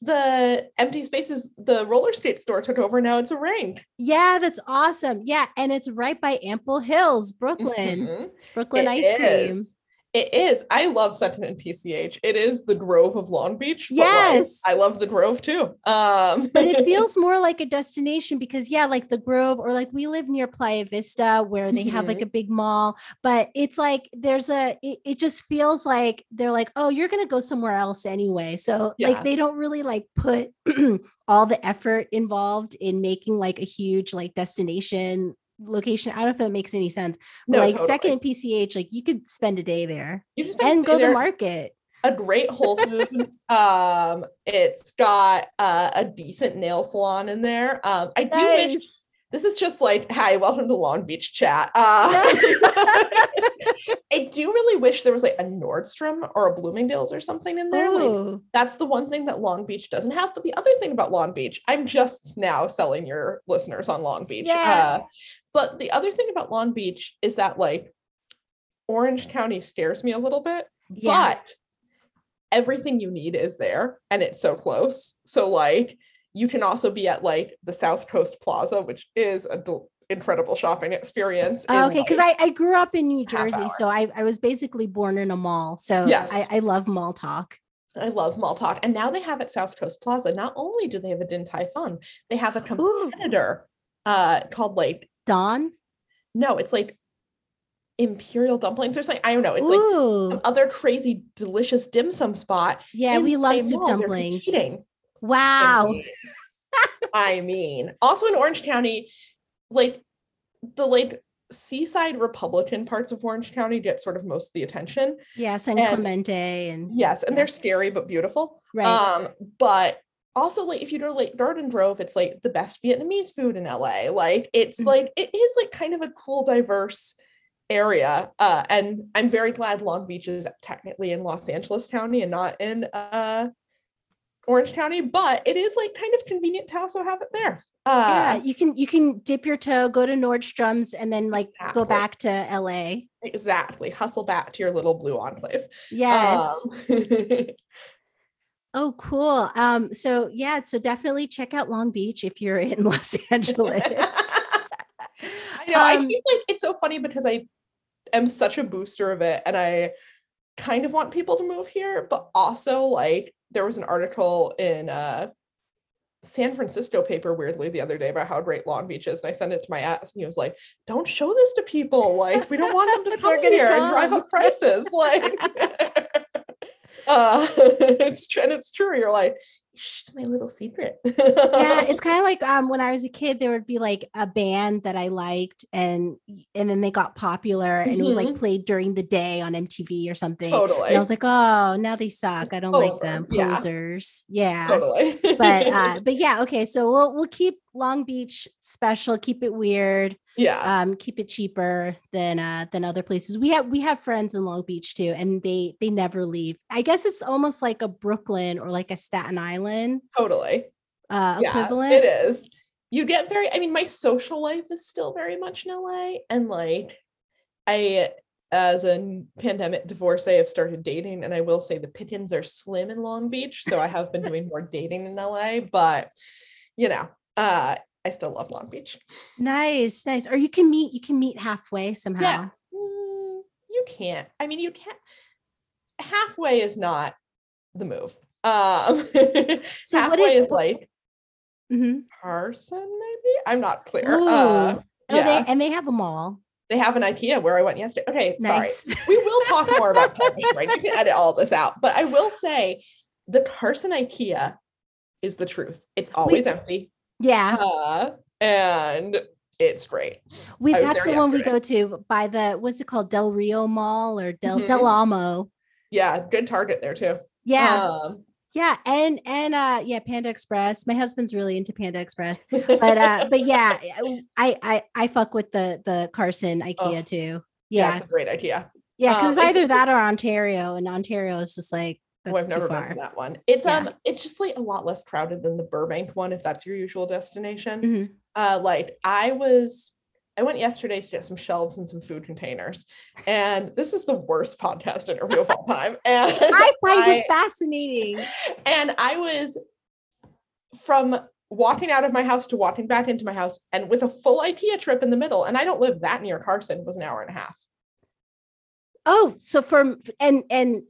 the empty spaces. The roller skate store took over. Now it's a ring. Yeah, that's awesome. Yeah, and it's right by Ample Hills, Brooklyn. Mhm. Brooklyn It ice cream. It is. I love Second and PCH. It is the Grove of Long Beach. but, like, Yes. I love the Grove too. Um, but it feels more like a destination because yeah like the grove or like we live near playa vista where they have Mm-hmm. like a big mall but it's like there's a it, it just feels like they're like oh you're gonna go somewhere else anyway so Yeah. like they don't really like put all the effort involved in making like a huge like destination location i don't know if it makes any sense but, No, like totally. second pch like you could spend a day there you just have and go to the market a great Whole Foods. um, it's got uh, a decent nail salon in there. Um, I do wish this is just like, hi, welcome to Long Beach chat. Uh, I do really wish there was like a Nordstrom or a Bloomingdale's or something in there. Like, that's the one thing that Long Beach doesn't have. But the other thing about Long Beach, I'm just now selling your listeners on Long Beach. Yeah. Uh, but the other thing about Long Beach is that like Orange County scares me a little bit, Yeah. but everything you need is there and it's so close. So like you can also be at like the South Coast Plaza, which is a del- incredible shopping experience. In, okay, because like- I, I grew up in New Jersey, so I, I was basically born in a mall. So Yes. I, I love mall talk. I love Mall Talk. And now they have at South Coast Plaza, not only do they have a Din Tai Fung, they have a Ooh, competitor uh called like Dawn. no, it's like Imperial dumplings or something. I don't know. It's like Ooh, some other crazy delicious dim sum spot. yeah, we love soup mall. Dumplings. competing. I Wow. mean- I mean, also in Orange County, like the like seaside Republican parts of Orange County get sort of most of the attention. Yes, San And- Clemente and Yes, and Yeah. they're scary but beautiful. right. Um, but also like if you go to like Garden Grove, it's like the best Vietnamese food in LA. Like it's Mhm. like it is like kind of a cool, diverse area. Uh, and I'm very glad Long Beach is technically in Los Angeles County and not in uh Orange County, but it is like kind of convenient to also have it there. yeah, Uh you can you can dip your toe, go to Nordstrom's, and then like go back to LA. exactly. Hustle back to your little blue enclave. Yes. Um, oh, cool. Um, so yeah, so definitely check out Long Beach if you're in Los Angeles. I know. I Um, think like it's so funny because I am such a booster of it, and I kind of want people to move here, but also like there was an article in uh San Francisco paper weirdly the other day about how great Long Beach is, and I sent it to my ass, and he was like, "Don't show this to people. Like, we don't want them to come here and drive come." up prices." Like, uh, it's and it's true. You're like, "Shh, my little secret." yeah, it's kind of like um when I was a kid, there would be like a band that I liked, and and then they got popular, and it was like Mhm. played during the day on MTV or something. totally. And I was like, oh, now they suck. I don't like Poser, them. yeah. Posers. Yeah. totally. But uh, but yeah, okay. So we'll we'll keep Long Beach special, keep it weird, yeah, um, keep it cheaper than uh than other places. We have we have friends in Long Beach too, and they they never leave. I guess it's almost like a Brooklyn or like a Staten Island totally. uh yeah, equivalent. It is. You get very, I mean, my social life is still very much in LA. And like, I, as a pandemic divorcee, have started dating. And I will say the pickings are slim in Long Beach. So I have been doing more dating in LA. But, you know, uh, I still love Long Beach. Nice, nice. Or you can meet you can meet halfway somehow. Mm, you can't. I mean, you can't. Halfway is not the move. Um, So what halfway if- is like mm-hmm. Carson, maybe? I'm not clear. Ooh. Uh, Oh, yeah. they, and they have a mall. They have an IKEA where I went yesterday. Okay, Nice. sorry. We will talk more about television, right? You can edit all this out. But I will say the Carson IKEA is the truth. It's always empty. Yeah. Uh, and it's great. We that's the one we go to by the what's it called? Del Rio Mall or Del Mhm. Del Amo. Yeah, good target there too. Yeah. Um, yeah. And and uh yeah, Panda Express. My husband's really into Panda Express. But uh but yeah, I I I fuck with the the Carson IKEA Oh, too. yeah, Yeah. it's a great idea. Yeah, because um, either that or Ontario. And Ontario is just like Oh, that's I've too never been to that one. It's Yeah. um, it's just like a lot less crowded than the Burbank one, if that's your usual destination. Mhm. uh like i was i went yesterday to get some shelves and some food containers and this is the worst podcast interview of all time and I find I- it fascinating. and i was from walking out of my house to walking back into my house and with a full ikea trip in the middle and i don't live that near carson it was an hour and a half Oh, so for and and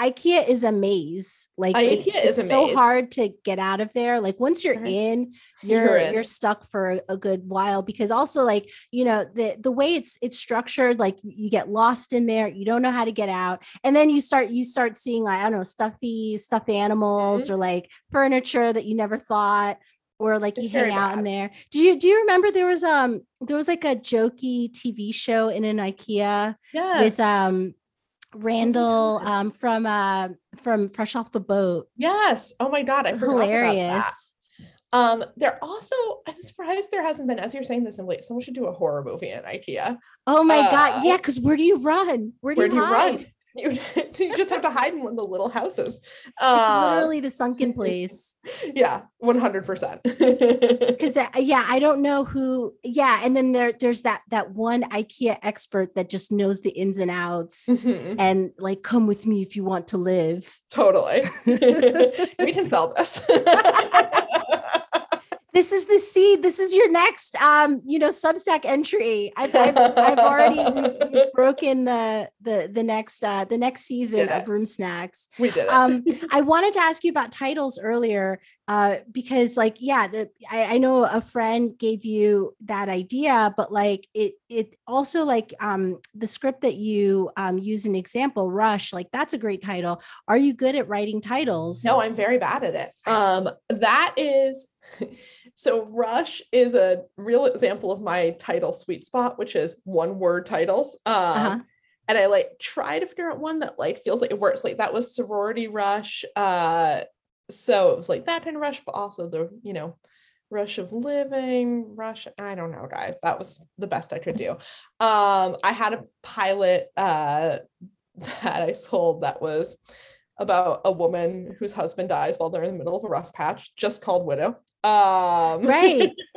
IKEA is a maze. Like it- it's so maze. hard to get out of there. Like once you're Mhm. in, You're you're in. you're stuck for a, a good while because also like, you know, the the way it's it's structured, like you get lost in there, you don't know how to get out. And then you start you start seeing like, I don't know, stuffy, stuffed animals Mm-hmm. or like furniture that you never thought or like It's you hang out in there. Do you do you remember there was um there was like a jokey TV show in an IKEA yes with um Randall um from uh from Fresh Off the Boat. yes oh my god i forgot. Hilarious. um they're also i'm surprised there hasn't been as you're saying this Emily, someone should do a horror movie in ikea Oh my god. Uh, Yeah, because where do you run? Where do where you, do you hide? run? You, you just have to hide in one of the little houses. It's Um, literally the sunken place. yeah, one hundred percent. Because yeah, I don't know who. Yeah, and then there there's that that one IKEA expert that just knows the ins and outs. Mm-hmm. And like, come with me if you want to live. Totally, we can sell this. This is the seed. This is your next, um, you know, Substack entry. I've, I've, I've already broken the the the next uh, the next season of Room Snacks. we did um i wanted to ask you about titles earlier uh because like yeah the I, I know a friend gave you that idea but like it it also like um the script that you um use an example rush like that's a great title are you good at writing titles no, I'm very bad at it. Um, that is. So Rush is a real example of my title sweet spot, which is one word titles. Um, Uh-huh. and I like try to figure out one that like feels like it works. Like that was sorority rush. Uh so it was like that kind of rush, but also the, you know, rush of living, rush. I don't know, guys. That was the best I could do. Um, I had a pilot uh that I sold that was about a woman whose husband dies while they're in the middle of a rough patch, just called Widow. Um Right.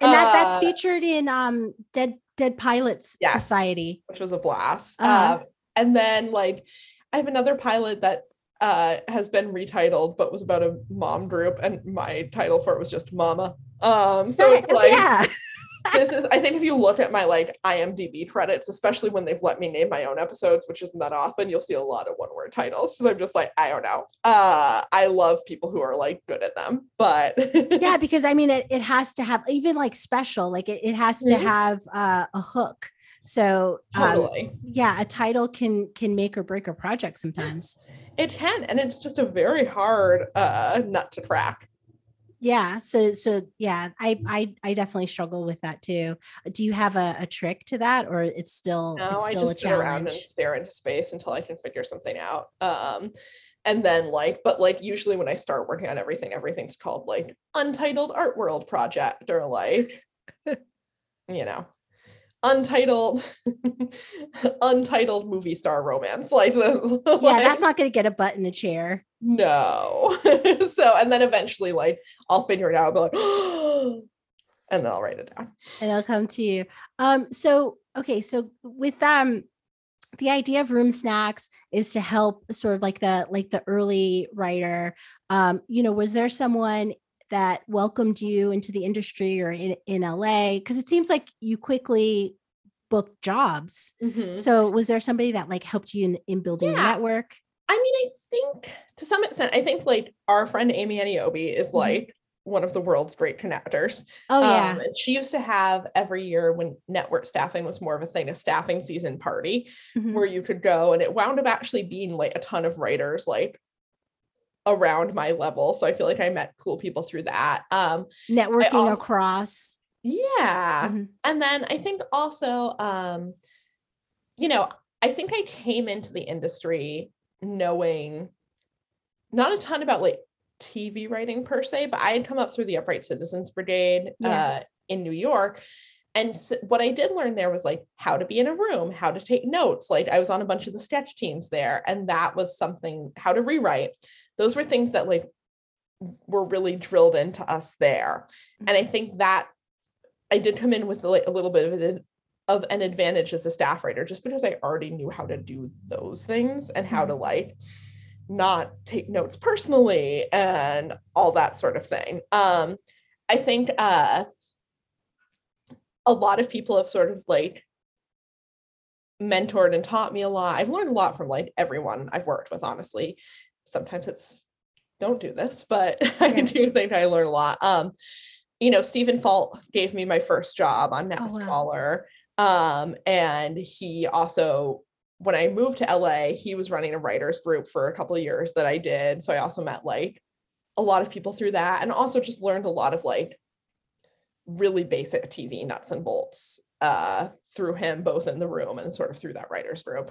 and that that's uh, featured in um dead dead pilots society which was a blast. Uh-huh. Um, and then like I have another pilot that uh has been retitled but was about a mom group and my title for it was just mama. Um so it's like yeah this is I think if you look at my like IMDb credits, especially when they've let me name my own episodes, which isn't that often, you'll see a lot of one word titles because I'm just like, I don't know. Uh I love people who are like good at them, but yeah, because I mean, it, it has to have even like special, like it, it has to Mhm. have uh, a hook. So um, totally. yeah, a title can can make or break a project sometimes. It can, and it's just a very hard uh nut to crack. Yeah. So so yeah, I I I definitely struggle with that too. Do you have a, a trick to that, or it's still No, it's I still a just sit around and challenge? stare into space until I can figure something out. Um, and then like, but like usually when I start working on everything, everything's called like Untitled Art World Project or like, you know, untitled, untitled movie star romance. Like this. Yeah, like, that's not going to get a butt in a chair. no. so and then eventually like I'll figure it out. I'll like, and then I'll write it down. and i'll come to you. Um, so okay, so with um the idea of room snacks is to help sort of like the like the early writer. Um, you know, was there someone that welcomed you into the industry or in, in LA? Because it seems like you quickly booked jobs. Mhm. So was there somebody that like helped you in, in building your Yeah. network? I mean, I think to some extent, I think like our friend Amy Aniobi is Mhm. like one of the world's great connectors. Oh yeah. Um, and she used to have every year when network staffing was more of a thing, a staffing season party Mhm. where you could go, and it wound up actually being like a ton of writers like around my level. So I feel like I met cool people through that. Um, Networking also- across. yeah. Mhm. And then I think also, um, you know, I think I came into the industry knowing not a ton about like TV writing per se, but I had come up through the Upright Citizens Brigade Yeah. uh, in New York. And s what I did learn there was like how to be in a room, how to take notes. Like I was on a bunch of the sketch teams there, and that was something, how to rewrite. Those were things that like were really drilled into us there. And I think that I did come in with like a little bit of an, of an advantage as a staff writer, just because I already knew how to do those things and how to like not take notes personally and all that sort of thing. Um, I think uh, a lot of people have sort of like mentored and taught me a lot. I've learned a lot from like everyone I've worked with, honestly. Sometimes it's don't do this, but I do think I learn a lot. Um, you know, Stephen Falk gave me my first job on Oh, Next wow. Um, and he also, when I moved to LA, he was running a writers group for a couple of years that I did. So I also met like a lot of people through that and also just learned a lot of like really basic TV nuts and bolts uh through him both in the room and sort of through that writers group.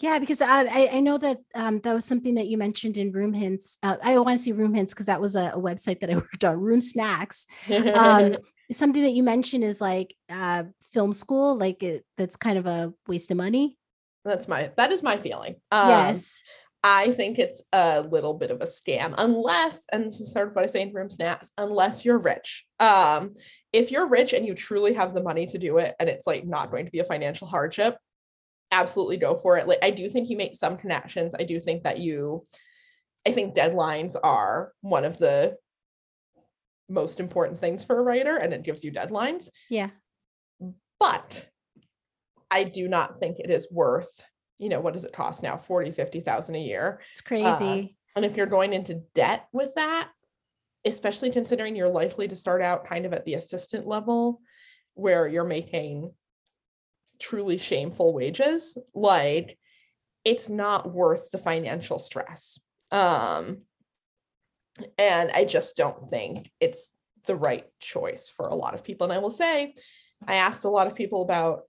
Yeah, because I I, know that um, that was something that you mentioned in Room Hints. Uh, I want to see Room Hints because that was a, a website that I worked on. Room Snacks. Um, something that you mentioned is like uh, film school. Like it, that's kind of a waste of money. That's my that is my feeling. Um, yes. I think it's a little bit of a scam, unless, and this is sort of what I say in room snacks, unless you're rich. Um, if you're rich and you truly have the money to do it, and it's like not going to be a financial hardship, absolutely go for it. Like I do think you make some connections. I do think that you, I think deadlines are one of the most important things for a writer, and it gives you deadlines. Yeah. But I do not think it is worth, you know, what does it cost now? 40, 50,000 a year. It's crazy. Uh, and if you're going into debt with that, especially considering you're likely to start out kind of at the assistant level where you're making truly shameful wages, like it's not worth the financial stress. Um and I just don't think it's the right choice for a lot of people. And I will say, I asked a lot of people about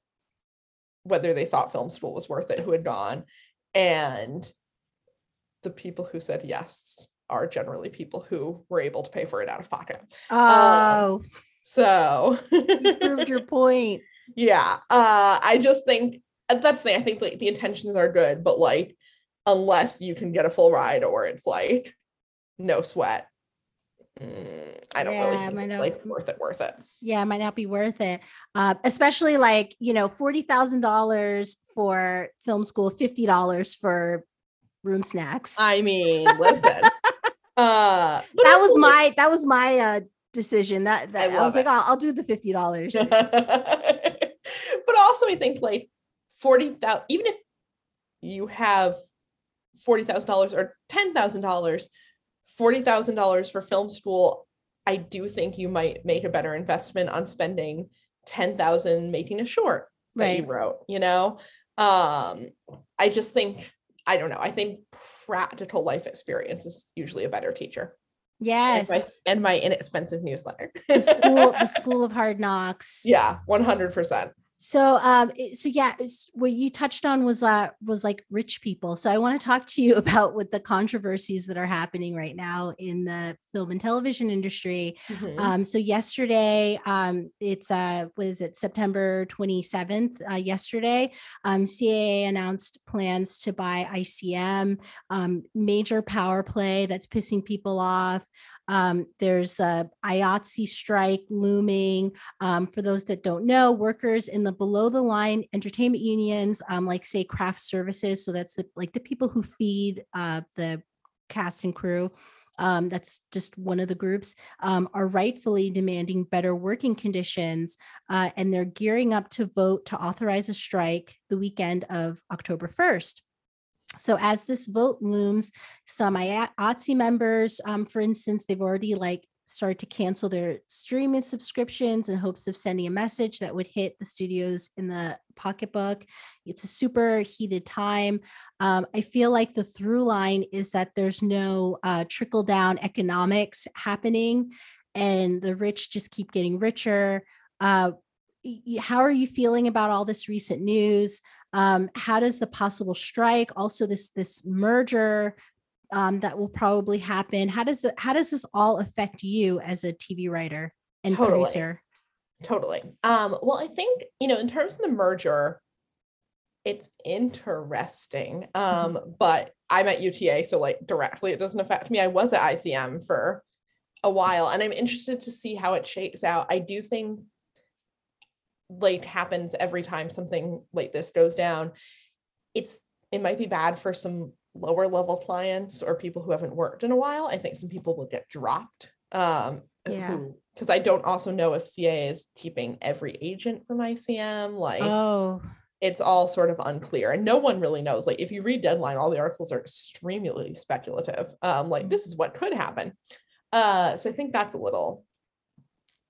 whether they thought film school was worth it who had gone. And the people who said yes are generally people who were able to pay for it out of pocket. oh, So you proved your point. Yeah, uh, I just think that's the thing. I think like the intentions are good, but like unless you can get a full ride or it's like no sweat, mm, I don't Yeah, really think it's like worth it. Worth it. Yeah, it might not be worth it. Uh, especially like, you know, $40,000 for film school, $50 for room snacks. I mean, listen. uh, that was like, my that was my uh decision. That, that I, I was like, oh, I'll do the fifty dollars. also, I think like forty thousand, even if you have forty thousand dollars or ten thousand dollars, forty thousand dollars for film school, I do think you might make a better investment on spending ten thousand making a short that Right. you wrote. You know, um, I just think I don't know. I think practical life experience is usually a better teacher. And my, Yes. and my inexpensive newsletter. The school, the school of hard knocks. yeah, one hundred percent. So, um, so yeah, what you touched on was uh was like rich people. So, I want to talk to you about what the controversies that are happening right now in the film and television industry. Mm-hmm. Um, so yesterday, um, it's uh, what is it, September 27th? Uh, yesterday, um, CAA announced plans to buy ICM, um, major power play that's pissing people off. Um, there's a IATSE strike looming. Um, for those that don't know, workers in the below the line entertainment unions, um, like say craft services, so that's the, like the people who feed uh, the cast and crew. Um, that's just one of the groups um, are rightfully demanding better working conditions, uh, and they're gearing up to vote to authorize a strike the weekend of October 1st. So as this vote looms, some IATSE members, um, for instance, they've already like started to cancel their streaming subscriptions in hopes of sending a message that would hit the studios in the pocketbook. It's a super heated time. Um, I feel like the through line is that there's no uh, trickle down economics happening, and the rich just keep getting richer. Uh, how are you feeling about all this recent news? Um, how does the possible strike, also this this merger um, that will probably happen, how does it, how does this all affect you as a TV writer and Totally. producer? Totally. Um, well, I think, you know, in terms of the merger, it's interesting. Um, but I'm at UTA, so like directly it doesn't affect me. I was at ICM for a while and I'm interested to see how it shakes out. I do think like happens every time something like this goes down. It's it might be bad for some lower level clients or people who haven't worked in a while. I think some people will get dropped. Um Yeah. because I don't also know if CA is keeping every agent from ICM. Like Oh, it's all sort of unclear and no one really knows. Like if you read Deadline, all the articles are extremely speculative. Um, like this is what could happen. Uh, so I think that's a little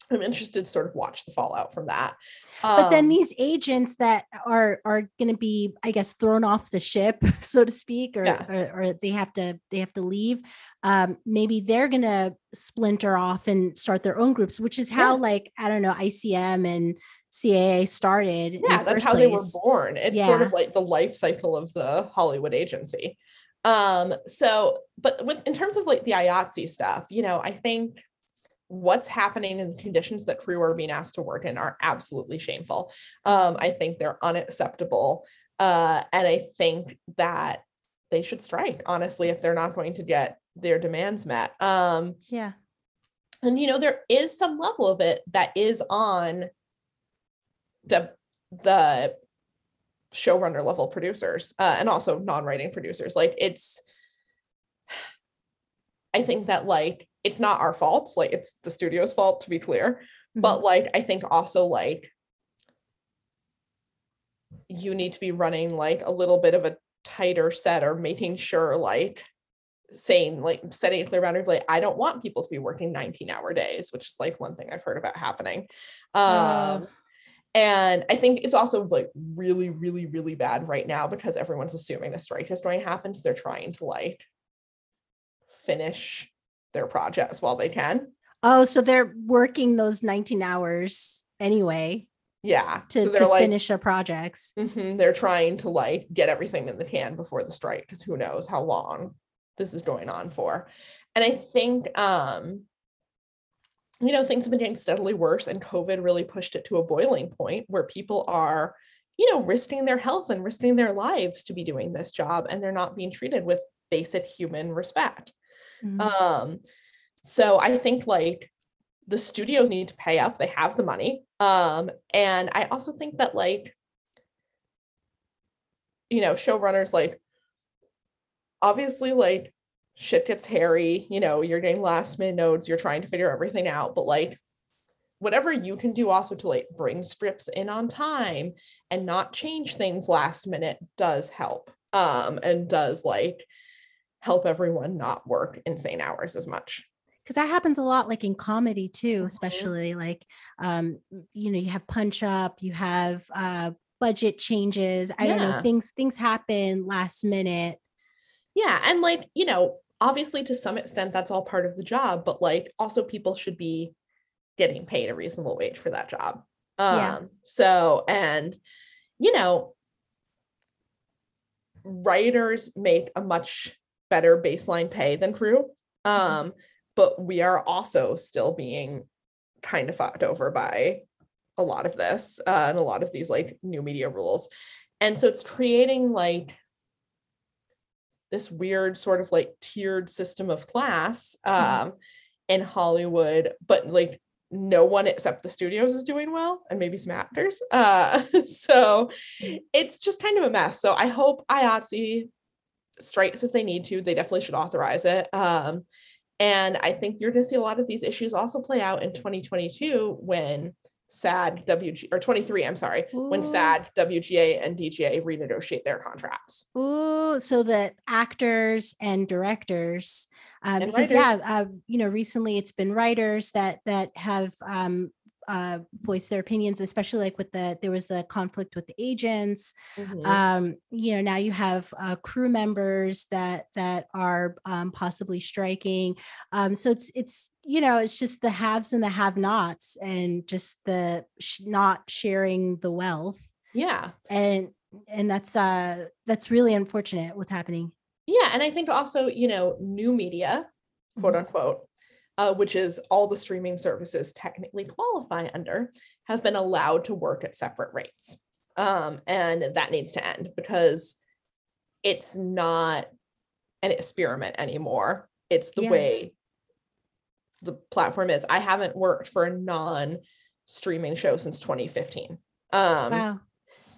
I'm interested to sort of watch the fallout from that. but then Um, these agents that are are going to be, I guess, thrown off the ship, so to speak, or, Yeah. or or they have to they have to leave. Um, maybe they're going to splinter off and start their own groups, which is how Yeah. like I don't know ICM and CAA started. yeah that's how they were born it's sort of like the life cycle of the hollywood agency um so but with in terms of like the IATSE stuff you know i think what's happening in the conditions that crew are being asked to work in are absolutely shameful. Um i think they're unacceptable. Uh and i think that they should strike honestly if they're not going to get their demands met. Um Yeah. and you know there is some level of it that is on the the showrunner level producers uh, and also non-writing producers. Like it's i think that like it's not our fault like it's the studio's fault to be clear. But like i think also like you need to be running like a little bit of a tighter set or making sure like saying like setting a clear boundaries like i don't want people to be working 19 hour days which is like one thing i've heard about happening. Um Oh. and i think it's also like really really really bad right now because everyone's assuming a strike is going to happen so they're trying to like finish their projects while they can Oh, so they're working those 19 hours anyway yeah to, so to like finish their projects. Mhm, they're trying to like get everything in the can before the strike because who knows how long this is going on for. And I think um you know things have been getting steadily worse and COVID really pushed it to a boiling point where people are you know risking their health and risking their lives to be doing this job and they're not being treated with basic human respect. Mhm. Um, so I think like the studios need to pay up. They have the money. Um, and I also think that like, you know, showrunners like obviously like shit gets hairy, you know, you're getting last minute notes, you're trying to figure everything out, but like whatever you can do also to like bring scripts in on time and not change things last minute does help. Um and does like help everyone not work insane hours as much. because that happens a lot like in comedy too Mhm. especially like um you know you have punch up you have uh budget changes i don't know things things happen last minute Yeah, and like, you know, obviously to some extent that's all part of the job, but like also people should be getting paid a reasonable wage for that job. Um Yeah. so and you know, writers make a much better baseline pay than crew. Um but we are also still being kind of fucked over by a lot of this uh, and a lot of these like new media rules. And so it's creating like this weird sort of like tiered system of class um in Hollywood, but like no one except the studios is doing well and maybe some actors. Uh so it's just kind of a mess. So I hope IATSE strikes if they need to. They definitely should authorize it. Um and I think you're going to see a lot of these issues also play out in 2022 when SAG, WG, or 23, I'm sorry, when SAG, WGA, and DGA renegotiate their contracts. Ooh, so that actors and directors um, And because writers. yeah uh, you know recently it's been writers that that have um uh voiced their opinions especially like with the there was the conflict with the agents Mhm. um you know now you have uh, crew members that that are um, possibly striking um so it's it's you know it's just the haves and the have nots and just the sh- not sharing the wealth yeah. and and that's uh that's really unfortunate what's happening Yeah. And I think also, you know, new media, quote Mhm. unquote, uh, which is all the streaming services technically qualify under, have been allowed to work at separate rates. Um, and that needs to end because it's not an experiment anymore. It's the Yeah. way the platform is. I haven't worked for a non streaming show since 2015. Um, wow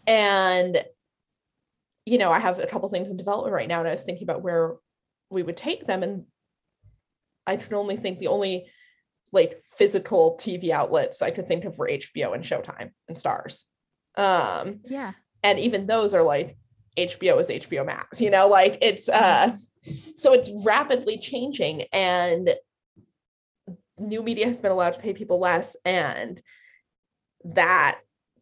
and you know i have a couple things in development right now and i was thinking about where we would take them and i can only think the only like physical tv outlets i could think of were hbo and showtime and stars um yeah. and even those are like hbo is hbo max you know? Like it's uh so it's rapidly changing and new media has been allowed to pay people less and that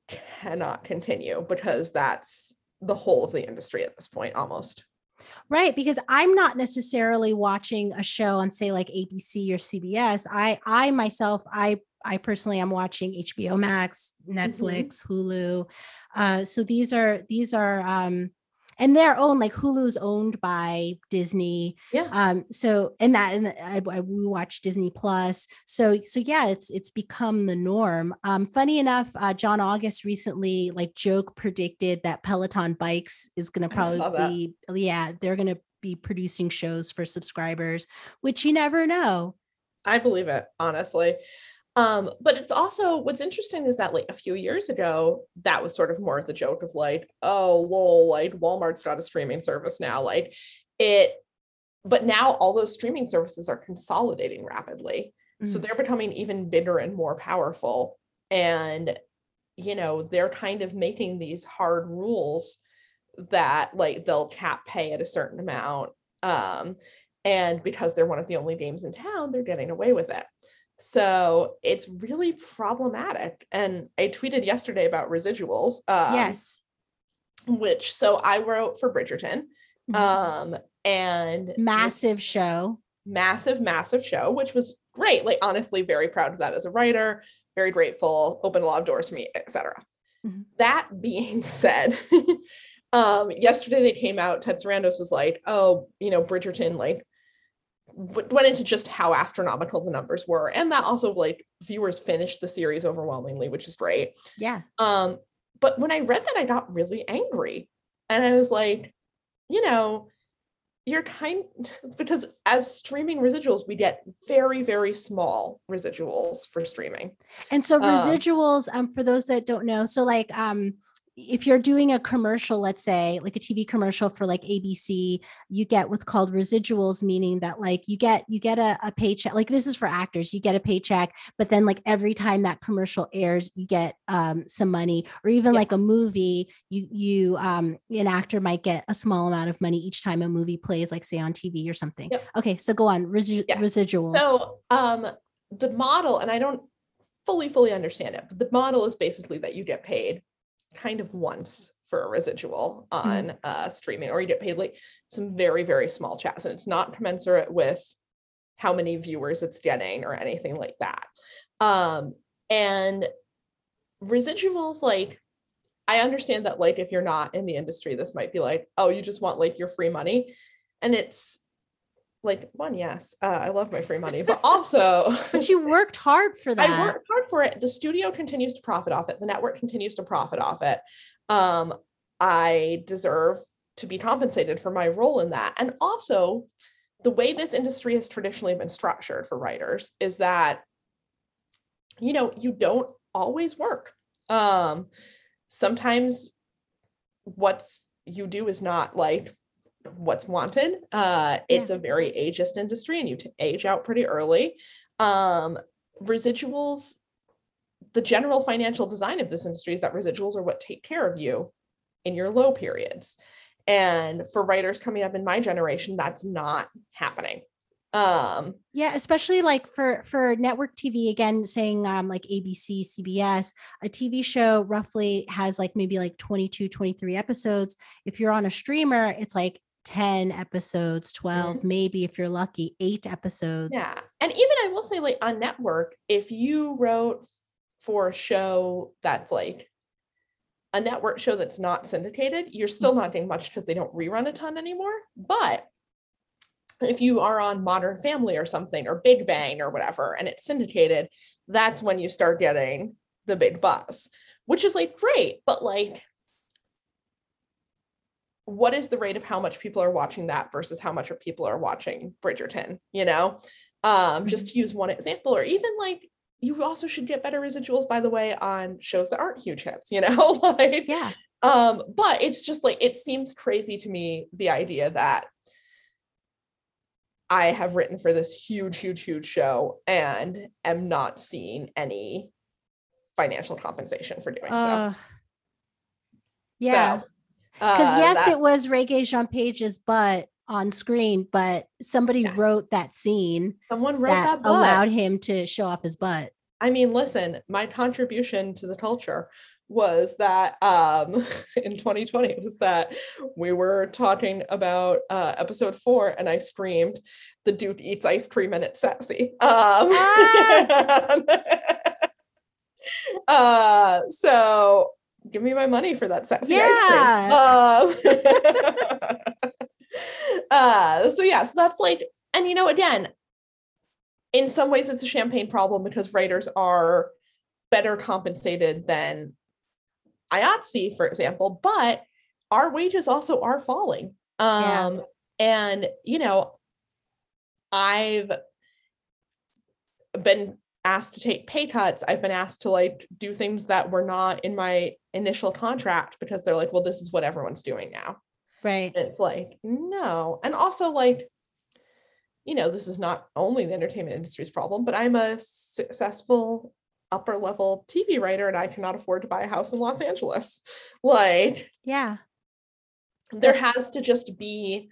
cannot continue because that's the whole of the industry at this point almost right because i'm not necessarily watching a show on say like abc or cbs i i myself i i personally am watching hbo max netflix hulu. Uh so these are these are um and they're owned like hulu's owned by disney yeah. um so and that and I, I we watch disney plus so so yeah it's it's become the norm um funny enough uh john august recently like joke predicted that peloton bikes is going to I saw that. probably be yeah they're going to be producing shows for subscribers which you never know. I believe it honestly um but it's also what's interesting is that like a few years ago that was sort of more of the joke of like oh lol like walmart's got a streaming service now like it but now all those streaming services are consolidating rapidly. So Mm. they're becoming even bigger and more powerful. And you know they're kind of making these hard rules that like they'll cap pay at a certain amount um and because they're one of the only games in town they're getting away with it so it's really problematic and i tweeted yesterday about residuals um, yes which so i wrote for bridgerton Mhm. um and massive show massive massive show which was great like honestly very proud of that as a writer very grateful opened a lot of doors for me etc Mhm. that being said um yesterday they came out ted sarandos was like oh you know bridgerton like went into just how astronomical the numbers were and that also like viewers finished the series overwhelmingly which is great yeah um, but when I read that, I got really angry. And I was like, you know, you're kind because as streaming residuals, we get very, very small residuals for streaming. And so Um, residuals, um, for those that don't know, so like um if you're doing a commercial, let's say like a TV commercial for like ABC, you get what's called residuals, meaning that like you get you get a, a paycheck. Like this is for actors, you get a paycheck, but then like every time that commercial airs, you get um, some money. Or even Yeah. like a movie, you you um, an actor might get a small amount of money each time a movie plays, like say on TV or something. Yep. Okay, so go on resi- Yes. residuals. So um the model, and I don't fully, fully understand it, but the model is basically that you get paid kind of once for a residual on uh streaming, or you get paid like some very, very small chats, and it's not commensurate with how many viewers it's getting or anything like that. Um, and residuals, like I understand that like if you're not in the industry, this might be like, oh, you just want like your free money. And it's like one, yes, uh, I love my free money, but also but you worked hard for that. I worked hard for it. The studio continues to profit off it. The network continues to profit off it. Um, I deserve to be compensated for my role in that. And also, the way this industry has traditionally been structured for writers is that, you know, you don't always work. Um, sometimes what's you do is not like what's wanted. Uh, it's a very ageist industry, and you t- age out pretty early. Um, residuals, the general financial design of this industry is that residuals are what take care of you in your low periods. And for writers coming up in my generation, that's not happening. Um, Yeah, especially like for for network TV again saying um like ABC, CBS, a TV show roughly has like maybe like 22, 23 episodes. If you're on a streamer, it's like 10 episodes, mm-hmm. 12, maybe if you're lucky, 8 episodes. Yeah. And even I will say, like on network, if you wrote for a show that's like a network show that's not syndicated, you're still mm-hmm. not getting much because they don't rerun a ton anymore. But if you are on Modern Family or something, or Big Bang or whatever, and it's syndicated, that's when you start getting the big buzz, which is like great. But like, what is the rate of how much people are watching that versus how much of people are watching Bridgerton? You know, um, just to use one example, or even like you also should get better residuals, by the way, on shows that aren't huge hits, you know, like Yeah. um, but it's just like it seems crazy to me the idea that I have written for this huge, huge, huge show and am not seeing any financial compensation for doing so. Uh, yeah. So, Because uh, yes, that- it was Regé-Jean Page's butt on screen, but somebody Yeah. wrote that scene someone wrote that, that, allowed him to show off his butt. I mean, listen, my contribution to the culture was that um in 2020 was that we were talking about uh episode four and I screamed the dude eats ice cream and it's sassy. Um uh so give me my money for that sassy ice cream. Um, uh so yeah, so that's like and you know again in some ways it's a champagne problem because writers are better compensated than IATSE, for example, but our wages also are falling. Yeah. Um, and you know, I've been asked to take pay cuts. I've been asked to like do things that were not in my initial contract because they're like, well, this is what everyone's doing now. Right. And it's like, no. And also, like, you know, this is not only the entertainment industry's problem, but I'm a successful upper level TV writer and I cannot afford to buy a house in Los Angeles. Like, Yeah. there That's- has to just be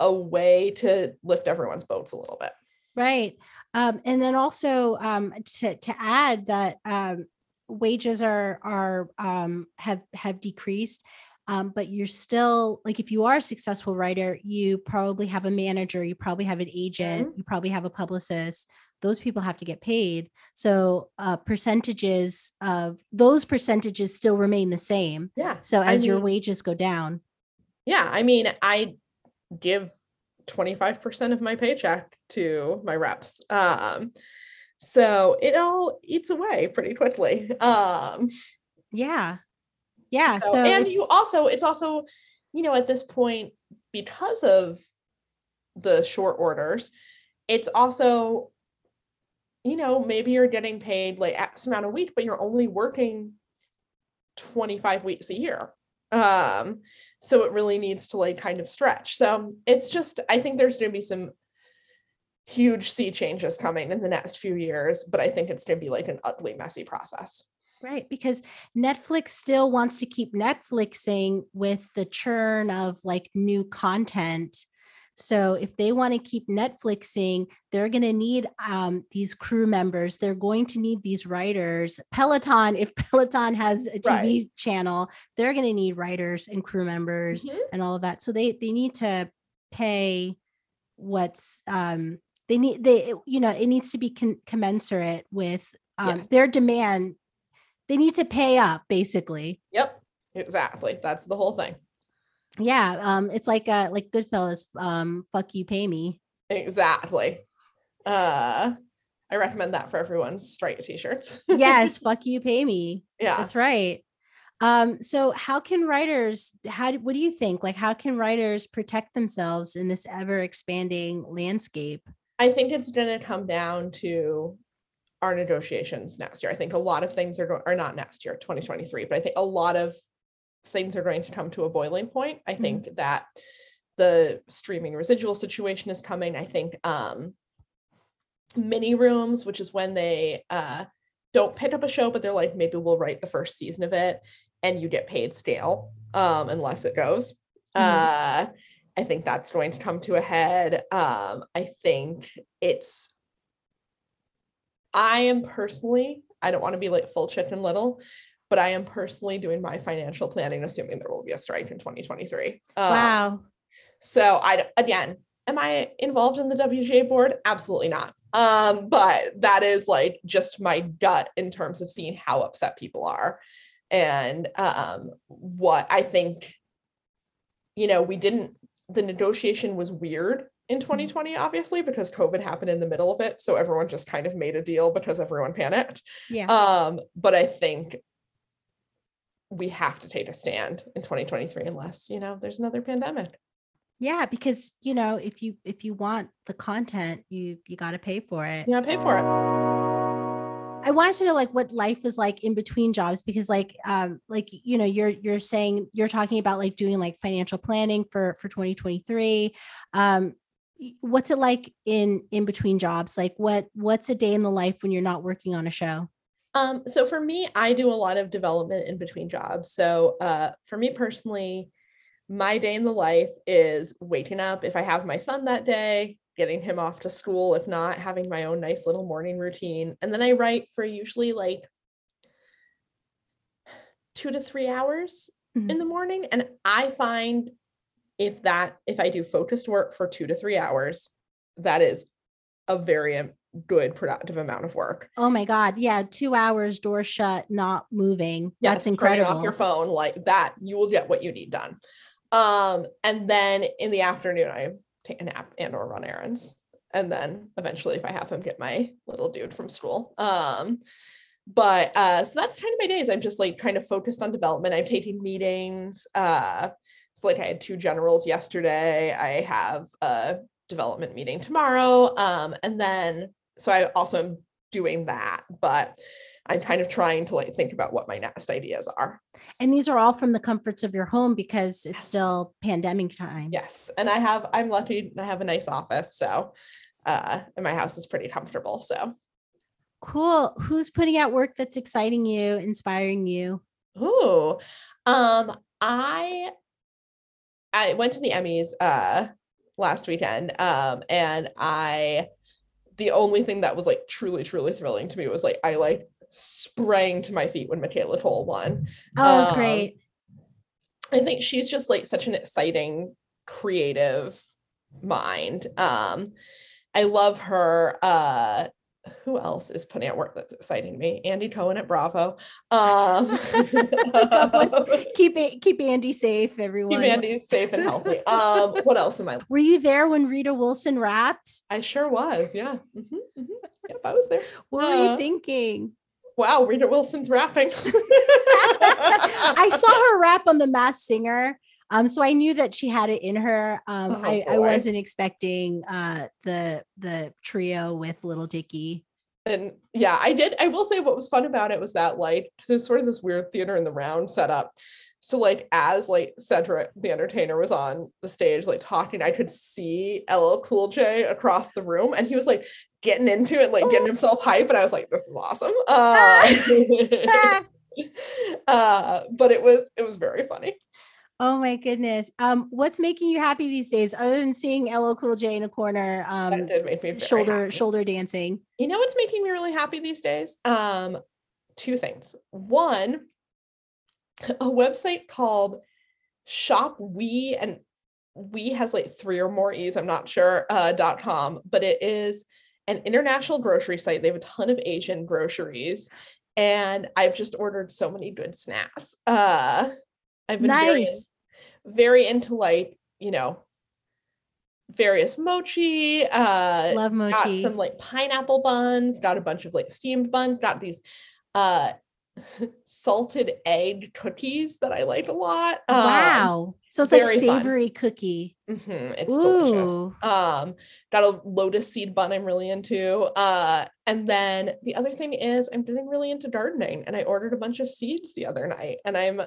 a way to lift everyone's boats a little bit. Right. Um, and then also um, to to add that um, wages are are um, have have decreased, um, but you're still like if you are a successful writer, you probably have a manager, you probably have an agent, you probably have a publicist. Those people have to get paid. So uh, percentages of those percentages still remain the same. Yeah. So I as your wages go down, Yeah. I mean, I give 25% of my paycheck to my reps. Um, so it all eats away pretty quickly. Um, yeah, yeah. so, So, and you also, it's also, you know, at this point, because of the short orders, it's also, you know, maybe you're getting paid like X amount a week, but you're only working 25 weeks a year. Um, so it really needs to like kind of stretch. So um, it's just, I think there's going to be some huge sea changes coming in the next few years, but I think it's going to be like an ugly, messy process. Right, because Netflix still wants to keep Netflixing with the churn of like new content. So if they want to keep Netflixing, they're going to need um, these crew members. They're going to need these writers. Peloton, if Peloton has a TV Right. channel, they're going to need writers and crew members Mhm. and all of that. So they they need to pay what's um they need they you know it needs to be con- commensurate with um, Yeah. their demand. They need to pay up basically. Yep, exactly. That's the whole thing. Yeah, um, it's like uh like Goodfellas, um, fuck you, pay me. Exactly. Uh, I recommend that for everyone strike t-shirts. Yes, fuck you, pay me. yeah. That's right. Um, so how can writers how what do you think? Like how can writers protect themselves in this ever expanding landscape? I think it's going to come down to our negotiations next year. I think a lot of things are going, or not next year, 2023, but I think a lot of things are going to come to a boiling point. I think that the streaming residual situation is coming. I think um, mini rooms, which is when they uh, don't pick up a show, but they're like, maybe we'll write the first season of it and you get paid stale um, unless it goes. Mhm. Uh, I think that's going to come to a head. Um, I think it's, I am personally, I don't want to be like full chicken little, but I am personally doing my financial planning, assuming there will be a strike in 2023. Um, wow. so I again, am I involved in the WGA board? Absolutely not. Um, but that is like just my gut in terms of seeing how upset people are and um what I think you know, we didn't the negotiation was weird in 2020 obviously because COVID happened in the middle of it, so everyone just kind of made a deal because everyone panicked. Yeah. Um, but I think we have to take a stand in 2023 unless, you know, there's another pandemic. yeah, because you know, if you if you want the content, you you got to pay for it. Yeah, pay for it. I wanted to know like what life is like in between jobs because like um like you know you're you're saying you're talking about like doing like financial planning for for 2023 um what's it like in in between jobs like what what's a day in the life when you're not working on a show Um, so for me, I do a lot of development in between jobs. So uh, for me personally, my day in the life is waking up if I have my son that day, getting him off to school. If not, having my own nice little morning routine. And then I write for usually like two to three hours in Mhm. the morning. And I find if that, if I do focused work for two to three hours, that is a very good productive amount of work. oh my god yeah 2 hours door shut not moving Yes, that's incredible Off your phone like that, you will get what you need done. Um, and then in the afternoon, I take a nap and or run errands. And then eventually, if I have him, get my little dude from school. Um, but uh, so that's kind of my days. I'm just like kind of focused on development. I'm taking meetings. Uh, so like I had two generals yesterday. I have a development meeting tomorrow. Um, and then so I also am doing that, but I'm kind of trying to like think about what my next ideas are. and these are all from the comforts of your home because it's still pandemic time Yes. And I have I'm lucky I have a nice office. So uh and my house is pretty comfortable. So cool who's putting out work that's exciting you inspiring you ooh. Um I I went to the Emmys uh last weekend. Um and I the only thing that was like truly, truly thrilling to me was like I like sprang to my feet when Michaela Coel won. oh it's Um, great I think she's just like such an exciting, creative mind. Um, I love her. Uh, who else is putting out work that's exciting me? Andy Cohen at Bravo. Um, keep it keep Andy safe, everyone. keep Andy safe and healthy. Um, what else am I? Were you there when Rita Wilson rapped? I sure was. Yeah. Mhm, mhm. Yep, I was there. What were Uh, you thinking? Wow, Rita Wilson's rapping. I saw her rap on The Masked Singer. Um, so I knew that she had it in her. Um, Oh, I, I wasn't expecting uh the the trio with Lil Dicky. and yeah, I did. I will say what was fun about it was that like because it's sort of this weird theater in the round setup. So like as like Cedric the entertainer was on the stage like talking, I could see LL Cool J across the room, and he was like getting into it, like getting himself hype, and I was like, "This is awesome." Uh, uh, but it was it was very funny. Oh my goodness. Um, what's making you happy these days other than seeing LL Cool J in a corner? Um, did make me shoulder shoulder dancing. You know what's making me really happy these days? Um, two things. One, a website called Shop We, and We has like three or more E's, I'm not sure, uh, dot com, but it is an international grocery site. They have a ton of Asian groceries, and I've just ordered so many good snacks. Uh, I've been very, Nice. very into like, you know, various mochi, uh, Love got mochi. some like pineapple buns, got a bunch of like steamed buns, got these uh salted egg cookies that I like a lot. Um, wow. So it's like very fun. savory cookie. mhm, it's delicious. Ooh. Um, got a lotus seed bun I'm really into. Uh, and then the other thing is I'm getting really into gardening and I ordered a bunch of seeds the other night and I'm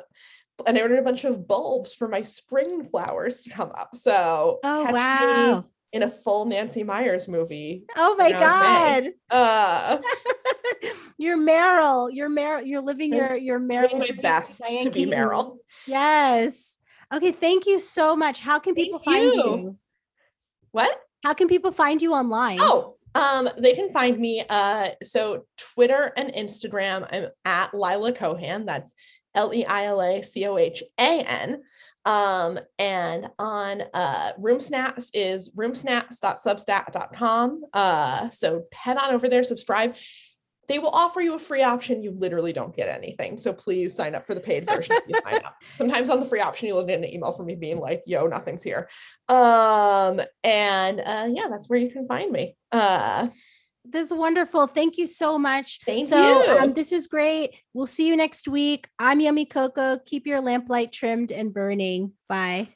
and I ordered a bunch of bulbs for my spring flowers to come up. So Oh wow. in a full Nancy Meyers movie. Oh my May. god. Uh you're Meryl. You're Meryl. You're living your your doing Meryl. my best Diane to be Keaton. Meryl. Yes. Okay, thank you so much. How can people Thank find you. you? What? How can people find you online? Oh, um, they can find me. Uh, so Twitter and Instagram, I'm at Leila Cohan. That's L E I L A C O H A N. Um, and on uh, Room Snacks is roomsnacks.substack.com. Uh, so head on over there, subscribe. They will offer you a free option. You literally don't get anything. So please sign up for the paid version if you sign up. Sometimes on the free option, you'll get an email from me being like, yo, nothing's here. Um, and uh, yeah, that's where you can find me. Uh, This is wonderful. Thank you so much. Thank so you. um, this is great. We'll see you next week. I'm Yummy Coco. Keep your lamplight trimmed and burning. Bye.